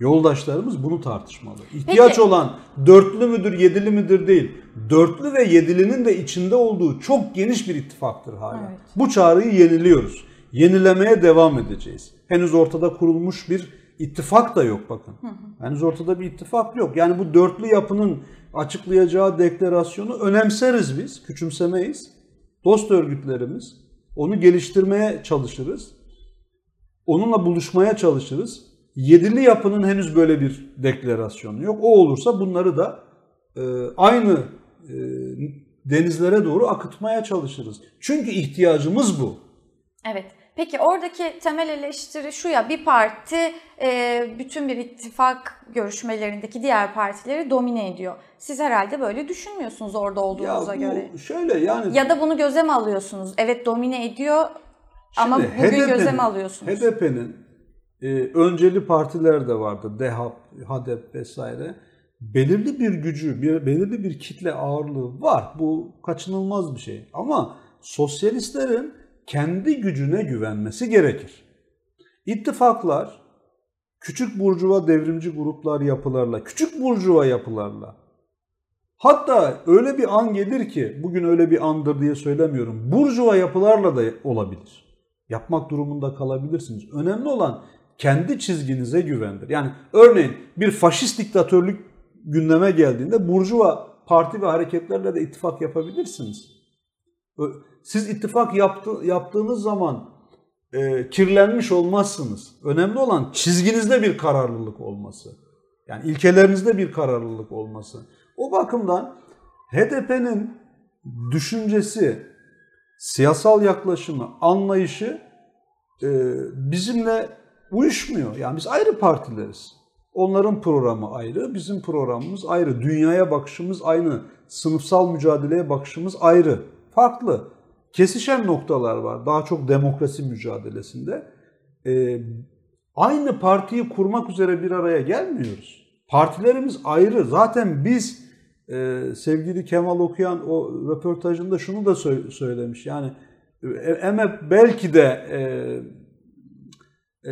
yoldaşlarımız bunu tartışmalı. İhtiyaç Peki. olan dörtlü müdür, yedili midir değil. Dörtlü ve yedilinin de içinde olduğu çok geniş bir ittifaktır hala. Evet. Bu çağrıyı yeniliyoruz. Yenilemeye devam edeceğiz. Henüz ortada kurulmuş bir ittifak da yok bakın. Henüz ortada bir ittifak yok. Yani bu dörtlü yapının açıklayacağı deklarasyonu önemseriz biz, küçümsemeyiz. Dost örgütlerimiz, onu geliştirmeye çalışırız. Onunla buluşmaya çalışırız. Yedili yapının henüz böyle bir deklarasyonu yok. O olursa bunları da e, aynı e, denizlere doğru akıtmaya çalışırız. Çünkü ihtiyacımız bu. Evet. Peki oradaki temel eleştiri şu ya bir parti e, bütün bir ittifak görüşmelerindeki diğer partileri domine ediyor. Siz herhalde böyle düşünmüyorsunuz orada olduğunuza bu göre. şöyle yani Ya da bunu göze mi alıyorsunuz? Evet domine ediyor ama Şimdi bugün HDP'nin göze mi alıyorsunuz? HDP'nin e, önceli partiler de vardı. DEHAP, HADEP vesaire. Belirli bir gücü, bir, belirli bir kitle ağırlığı var. Bu kaçınılmaz bir şey. Ama sosyalistlerin kendi gücüne güvenmesi gerekir. İttifaklar küçük burjuva devrimci gruplar yapılarla, küçük burjuva yapılarla hatta öyle bir an gelir ki bugün öyle bir andır diye söylemiyorum. Burjuva yapılarla da olabilir. Yapmak durumunda kalabilirsiniz. Önemli olan kendi çizginize güvendir. Yani örneğin bir faşist diktatörlük gündeme geldiğinde burjuva parti ve hareketlerle de ittifak yapabilirsiniz. Siz ittifak yaptı, yaptığınız zaman e, kirlenmiş olmazsınız. Önemli olan çizginizde bir kararlılık olması. Yani ilkelerinizde bir kararlılık olması. O bakımdan HDP'nin düşüncesi, siyasal yaklaşımı, anlayışı e, bizimle uyuşmuyor. Yani biz ayrı partileriz. Onların programı ayrı, bizim programımız ayrı. Dünyaya bakışımız aynı, sınıfsal mücadeleye bakışımız ayrı. Farklı. Kesişen noktalar var daha çok demokrasi mücadelesinde. E, aynı partiyi kurmak üzere bir araya gelmiyoruz. Partilerimiz ayrı. Zaten biz e, sevgili Kemal Okuyan o röportajında şunu da sö- söylemiş. Yani EMEP belki de e,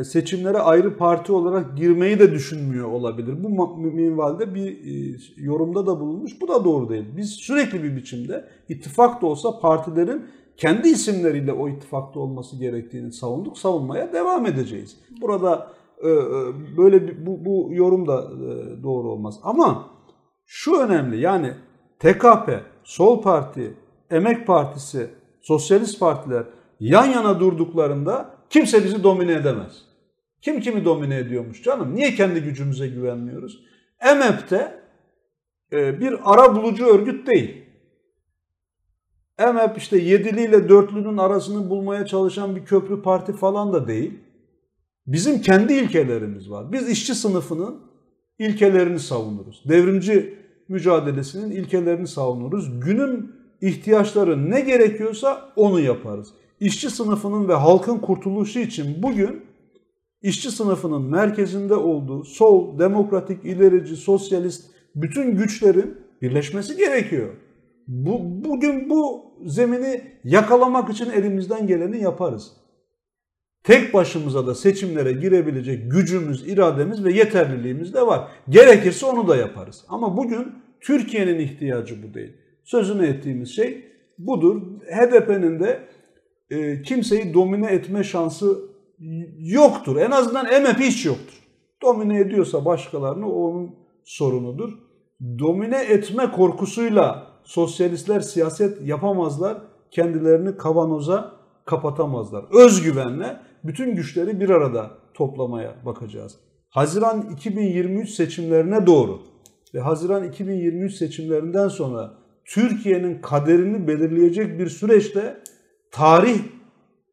seçimlere ayrı parti olarak girmeyi de düşünmüyor olabilir. Bu minvalde bir e, yorumda da bulunmuş. Bu da doğru değil. Biz sürekli bir biçimde ittifak da olsa partilerin kendi isimleriyle o ittifakta olması gerektiğini savunduk. Savunmaya devam edeceğiz. Burada e, e, böyle bir, bu, bu yorum da e, doğru olmaz. Ama şu önemli yani TKP, Sol Parti, Emek Partisi, Sosyalist Partiler yan yana durduklarında kimse bizi domine edemez. Kim kimi domine ediyormuş canım? Niye kendi gücümüze güvenmiyoruz? EMEP'te bir ara bulucu örgüt değil. EMEP işte yedili ile dörtlünün arasını bulmaya çalışan bir köprü parti falan da değil. Bizim kendi ilkelerimiz var. Biz işçi sınıfının ilkelerini savunuruz. Devrimci mücadelesinin ilkelerini savunuruz. Günün ihtiyaçları ne gerekiyorsa onu yaparız. İşçi sınıfının ve halkın kurtuluşu için bugün işçi sınıfının merkezinde olduğu sol, demokratik, ilerici, sosyalist bütün güçlerin birleşmesi gerekiyor. Bu, bugün bu zemini yakalamak için elimizden geleni yaparız. Tek başımıza da seçimlere girebilecek gücümüz, irademiz ve yeterliliğimiz de var. Gerekirse onu da yaparız. Ama bugün Türkiye'nin ihtiyacı bu değil. Sözünü ettiğimiz şey budur. HDP'nin de e, kimseyi domine etme şansı yoktur. En azından MHP hiç yoktur. Domine ediyorsa başkalarını o onun sorunudur. Domine etme korkusuyla sosyalistler siyaset yapamazlar. Kendilerini kavanoza kapatamazlar. Özgüvenle bütün güçleri bir arada toplamaya bakacağız. Haziran 2023 seçimlerine doğru ve Haziran 2023 seçimlerinden sonra Türkiye'nin kaderini belirleyecek bir süreçte tarih,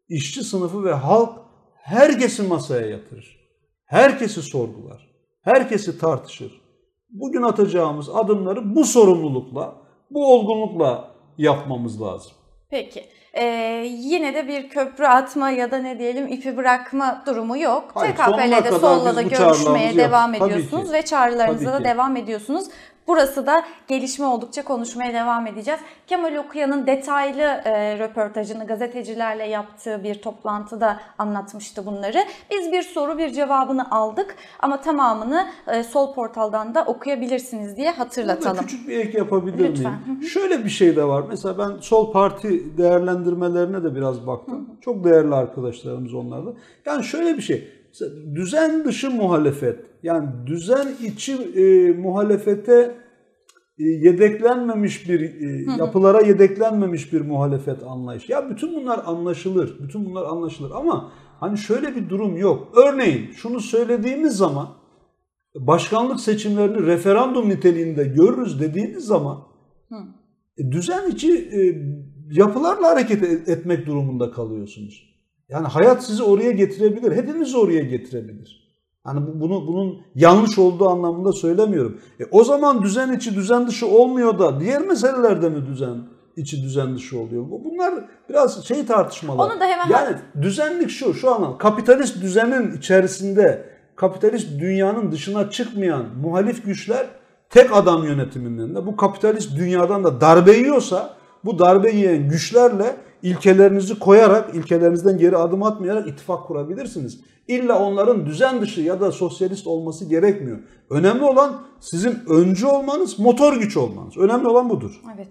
işçi sınıfı ve halk herkesi masaya yatırır. Herkesi sorgular. Herkesi tartışır. Bugün atacağımız adımları bu sorumlulukla, bu olgunlukla yapmamız lazım. Peki. Ee, yine de bir köprü atma ya da ne diyelim ipi bırakma durumu yok. TKP'yle de Sol'la da görüşmeye devam ediyorsunuz ve çağrılarınıza da devam ediyorsunuz. Burası da gelişme oldukça konuşmaya devam edeceğiz. Kemal Okuyan'ın detaylı e, röportajını gazetecilerle yaptığı bir toplantıda anlatmıştı bunları. Biz bir soru bir cevabını aldık ama tamamını e, Sol portaldan da okuyabilirsiniz diye Burada hatırlatalım. küçük bir ek yapabilir Lütfen. miyim? Şöyle bir şey de var. Mesela ben sol parti değerlendirmelerine de biraz baktım. Çok değerli arkadaşlarımız onlar da. Yani şöyle bir şey. Düzen dışı muhalefet. Yani düzen içi e, muhalefete e, yedeklenmemiş bir e, yapılara yedeklenmemiş bir muhalefet anlayış. Ya bütün bunlar anlaşılır. Bütün bunlar anlaşılır ama hani şöyle bir durum yok. Örneğin şunu söylediğimiz zaman başkanlık seçimlerini referandum niteliğinde görürüz dediğiniz zaman e, düzen içi e, yapılarla hareket e- etmek durumunda kalıyorsunuz. Yani hayat sizi oraya getirebilir. Hepimiz oraya getirebilir. Yani bu- bunu bunun yanlış olduğu anlamında söylemiyorum. E, o zaman düzen içi düzen dışı olmuyor da diğer meselelerde mi düzen içi düzen dışı oluyor? Bu- Bunlar biraz şey tartışmalar. Onu da hemen- yani düzenlik şu şu an kapitalist düzenin içerisinde kapitalist dünyanın dışına çıkmayan muhalif güçler tek adam yönetiminde bu kapitalist dünyadan da darbe yiyorsa bu darbe yiyen güçlerle ilkelerinizi koyarak, ilkelerinizden geri adım atmayarak ittifak kurabilirsiniz. İlla onların düzen dışı ya da sosyalist olması gerekmiyor. Önemli olan sizin öncü olmanız, motor güç olmanız. Önemli olan budur. Evet.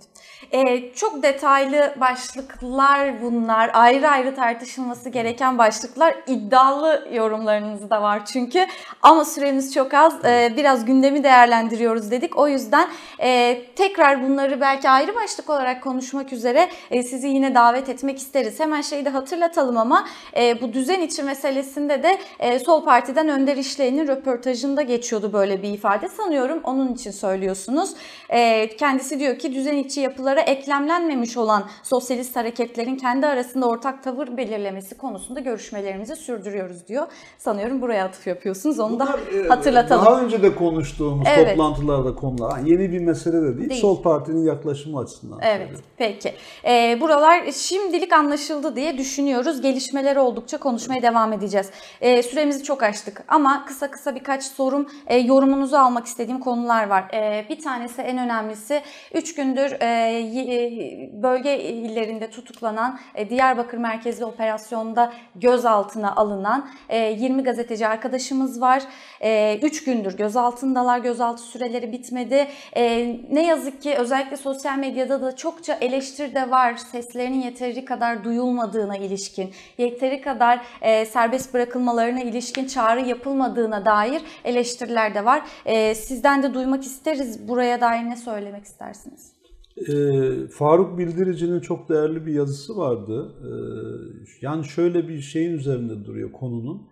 Ee, çok detaylı başlıklar bunlar. Ayrı ayrı tartışılması gereken başlıklar. İddialı yorumlarınız da var çünkü. Ama süremiz çok az. Ee, biraz gündemi değerlendiriyoruz dedik. O yüzden e, tekrar bunları belki ayrı başlık olarak konuşmak üzere e, sizi yine davet etmek isteriz. Hemen şeyi de hatırlatalım ama e, bu düzen içi meselesinde de e, Sol Parti'den Önder İşley'in röportajında geçiyordu böyle bir ifade. Sanıyorum onun için söylüyorsunuz. E, kendisi diyor ki düzen içi yapılara eklemlenmemiş olan sosyalist hareketlerin kendi arasında ortak tavır belirlemesi konusunda görüşmelerimizi sürdürüyoruz diyor. Sanıyorum buraya atıf yapıyorsunuz. Onu da Bunlar, e, hatırlatalım. Daha önce de konuştuğumuz Evet. toplantılarda konular. Yeni bir mesele de değil. Değil. Sol Parti'nin yaklaşımı açısından. Evet, söylüyorum. peki. Ee, buralar şimdilik anlaşıldı diye düşünüyoruz. Gelişmeler oldukça konuşmaya devam edeceğiz. Ee, süremizi çok açtık ama kısa kısa birkaç sorum, e, yorumunuzu almak istediğim konular var. Ee, bir tanesi en önemlisi 3 gündür e, e, bölge illerinde tutuklanan e, Diyarbakır merkezli operasyonda gözaltına alınan e, 20 gazeteci arkadaşımız var. 3 gündür gözaltındalar. Gözaltı süreleri bitmedi. E, ne yazık ki özellikle sosyal medyada da çokça eleştiri de var. Seslerinin yeteri kadar duyulmadığına ilişkin, yeteri kadar e, serbest bırakılmalarına ilişkin çağrı yapılmadığına dair eleştiriler de var. E, sizden de duymak isteriz. Buraya dair ne söylemek istersiniz? Ee, Faruk Bildirici'nin çok değerli bir yazısı vardı. Ee, yani şöyle bir şeyin üzerinde duruyor konunun.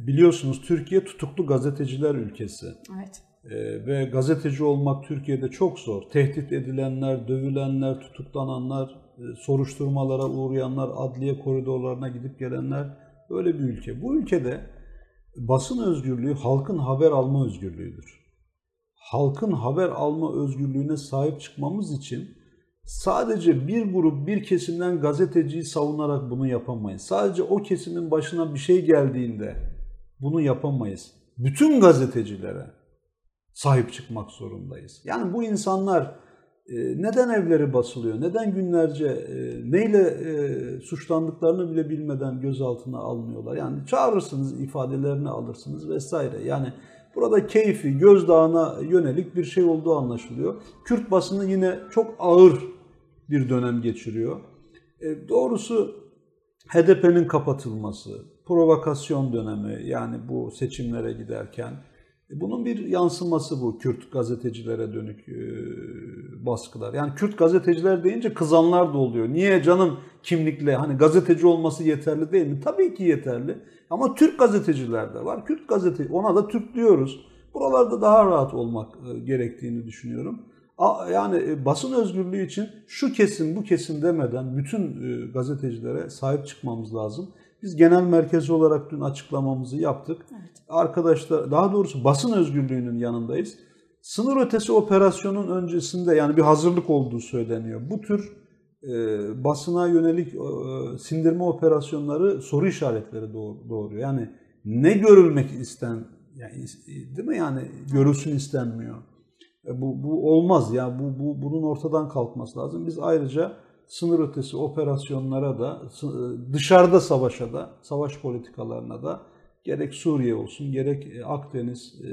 Biliyorsunuz Türkiye tutuklu gazeteciler ülkesi. Evet. Ee, ve gazeteci olmak Türkiye'de çok zor. Tehdit edilenler, dövülenler, tutuklananlar, e, soruşturmalara uğrayanlar, adliye koridorlarına gidip gelenler böyle bir ülke. Bu ülkede basın özgürlüğü halkın haber alma özgürlüğüdür. Halkın haber alma özgürlüğüne sahip çıkmamız için sadece bir grup, bir kesimden gazeteciyi savunarak bunu yapamayız. Sadece o kesimin başına bir şey geldiğinde bunu yapamayız. Bütün gazetecilere sahip çıkmak zorundayız. Yani bu insanlar e, neden evleri basılıyor, neden günlerce e, neyle e, suçlandıklarını bile bilmeden gözaltına alınıyorlar. Yani çağırırsınız, ifadelerini alırsınız vesaire. Yani burada keyfi, gözdağına yönelik bir şey olduğu anlaşılıyor. Kürt basını yine çok ağır bir dönem geçiriyor. E, doğrusu HDP'nin kapatılması, provokasyon dönemi yani bu seçimlere giderken e, bunun bir yansıması bu Kürt gazetecilere dönük e, baskılar. Yani Kürt gazeteciler deyince kızanlar da oluyor. Niye canım kimlikle hani gazeteci olması yeterli değil mi? Tabii ki yeterli. Ama Türk gazeteciler de var. Kürt gazete ona da Türk diyoruz. Buralarda daha rahat olmak e, gerektiğini düşünüyorum. Yani e, basın özgürlüğü için şu kesim bu kesim demeden bütün e, gazetecilere sahip çıkmamız lazım. Biz genel merkezi olarak dün açıklamamızı yaptık. Arkadaşlar daha doğrusu basın özgürlüğünün yanındayız. Sınır ötesi operasyonun öncesinde yani bir hazırlık olduğu söyleniyor. Bu tür basına yönelik e, sindirme operasyonları soru işaretleri doğ- doğuruyor. Yani ne görülmek isten yani değil mi yani görülsün istenmiyor. E, Bu, bu olmaz ya. Bu, bu bunun ortadan kalkması lazım. Biz ayrıca sınır ötesi operasyonlara da dışarıda savaşa da savaş politikalarına da gerek Suriye olsun gerek e, Akdeniz, e,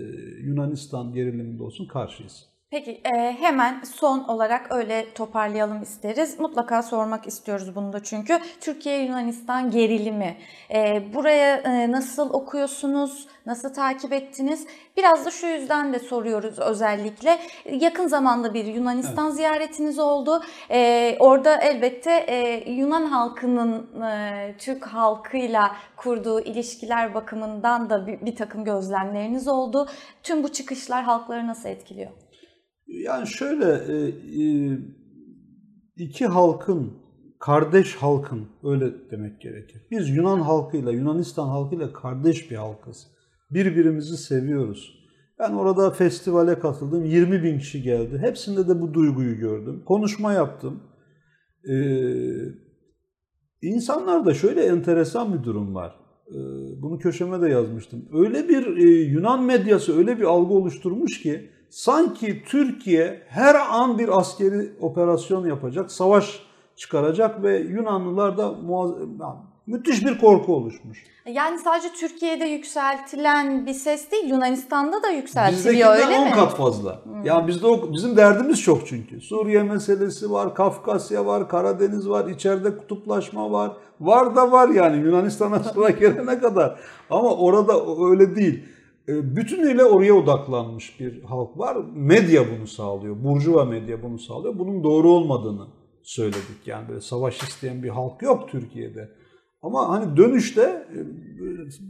Yunanistan geriliminde olsun karşıyız. Peki e, hemen son olarak öyle toparlayalım isteriz. Mutlaka sormak istiyoruz bunu da çünkü. Türkiye-Yunanistan gerilimi. E, buraya e, nasıl okuyorsunuz? Nasıl takip ettiniz? Biraz da şu yüzden de soruyoruz özellikle. Yakın zamanda bir Yunanistan ziyaretiniz oldu. E, orada elbette e, Yunan halkının e, Türk halkıyla kurduğu ilişkiler bakımından da bir, bir takım gözlemleriniz oldu. Tüm bu çıkışlar halkları nasıl etkiliyor? Yani şöyle e, e, iki halkın kardeş halkın öyle demek gerekir. Biz Yunan halkıyla Yunanistan halkıyla kardeş bir halkız. Birbirimizi seviyoruz. Ben orada festivale katıldım. 20 bin kişi geldi. Hepsinde de bu duyguyu gördüm. Konuşma yaptım. Ee, insanlarda şöyle enteresan bir durum var. Ee, bunu köşeme de yazmıştım. Öyle bir e, Yunan medyası öyle bir algı oluşturmuş ki sanki Türkiye her an bir askeri operasyon yapacak, savaş çıkaracak ve Yunanlılar da yani müthiş bir korku oluşmuş. Yani sadece Türkiye'de yükseltilen bir ses değil, Yunanistan'da da yükseltiliyor Bizdekinden öyle 10 mi? kat fazla. Ya bizde o, bizim derdimiz çok çünkü. Suriye meselesi var, Kafkasya var, Karadeniz var, içeride kutuplaşma var. Var da var yani Yunanistan'a <laughs> sonra gelene kadar. Ama orada öyle değil. E, Bütünüyle oraya odaklanmış bir halk var. Medya bunu sağlıyor. Burjuva medya bunu sağlıyor. Bunun doğru olmadığını söyledik. Yani böyle savaş isteyen bir halk yok Türkiye'de. Ama hani dönüşte e,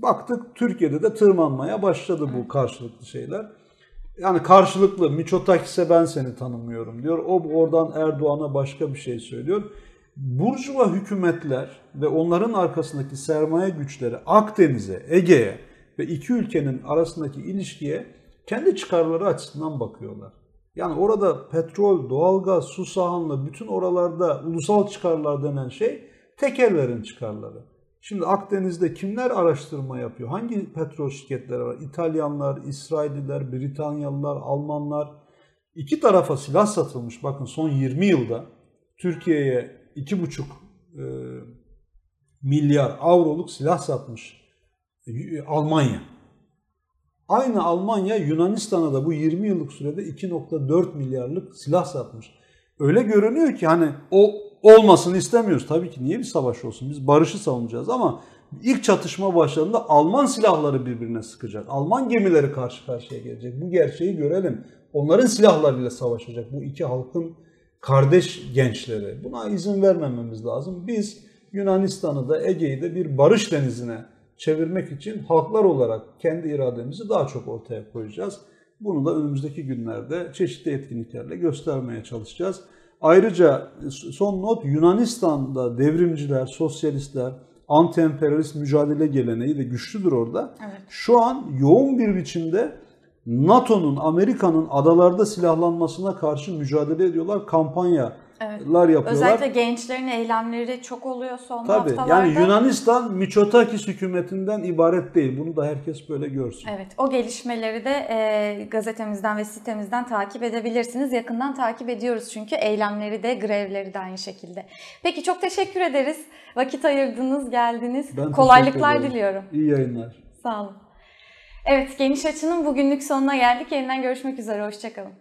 baktık Türkiye'de de tırmanmaya başladı bu karşılıklı şeyler. Yani karşılıklı Miçotakis'e ben seni tanımıyorum diyor. O oradan Erdoğan'a başka bir şey söylüyor. Burjuva hükümetler ve onların arkasındaki sermaye güçleri Akdeniz'e, Ege'ye ve iki ülkenin arasındaki ilişkiye kendi çıkarları açısından bakıyorlar. Yani orada petrol, doğalgaz, su sahanlı bütün oralarda ulusal çıkarlar denen şey tekellerin çıkarları. Şimdi Akdeniz'de kimler araştırma yapıyor? Hangi petrol şirketleri var? İtalyanlar, İsrailliler, Britanyalılar, Almanlar. İki tarafa silah satılmış. Bakın son 20 yılda Türkiye'ye 2,5 e, milyar avroluk silah satmış Almanya. Aynı Almanya Yunanistan'a da bu 20 yıllık sürede 2.4 milyarlık silah satmış. Öyle görünüyor ki hani o olmasını istemiyoruz. Tabii ki niye bir savaş olsun? Biz barışı savunacağız ama ilk çatışma başladığında Alman silahları birbirine sıkacak. Alman gemileri karşı karşıya gelecek. Bu gerçeği görelim. Onların silahlarıyla savaşacak bu iki halkın kardeş gençleri. Buna izin vermememiz lazım. Biz Yunanistan'ı da Ege'yi de bir barış denizine çevirmek için halklar olarak kendi irademizi daha çok ortaya koyacağız. Bunu da önümüzdeki günlerde çeşitli etkinliklerle göstermeye çalışacağız. Ayrıca son not Yunanistan'da devrimciler, sosyalistler, anti-emperyalist mücadele geleneği de güçlüdür orada. Evet. Şu an yoğun bir biçimde NATO'nun, Amerika'nın adalarda silahlanmasına karşı mücadele ediyorlar. Kampanyalar Evet. yapıyorlar. Özellikle gençlerin eylemleri çok oluyor son Tabii haftalarda. yani Yunanistan Miçotakis hükümetinden ibaret değil. Bunu da herkes böyle görsün. Evet, o gelişmeleri de e, gazetemizden ve sitemizden takip edebilirsiniz. Yakından takip ediyoruz çünkü eylemleri de, grevleri de aynı şekilde. Peki çok teşekkür ederiz. Vakit ayırdınız, geldiniz. Ben Kolaylıklar diliyorum. İyi yayınlar. Sağ olun. Evet, Geniş Açı'nın bugünlük sonuna geldik. Yeniden görüşmek üzere, hoşçakalın.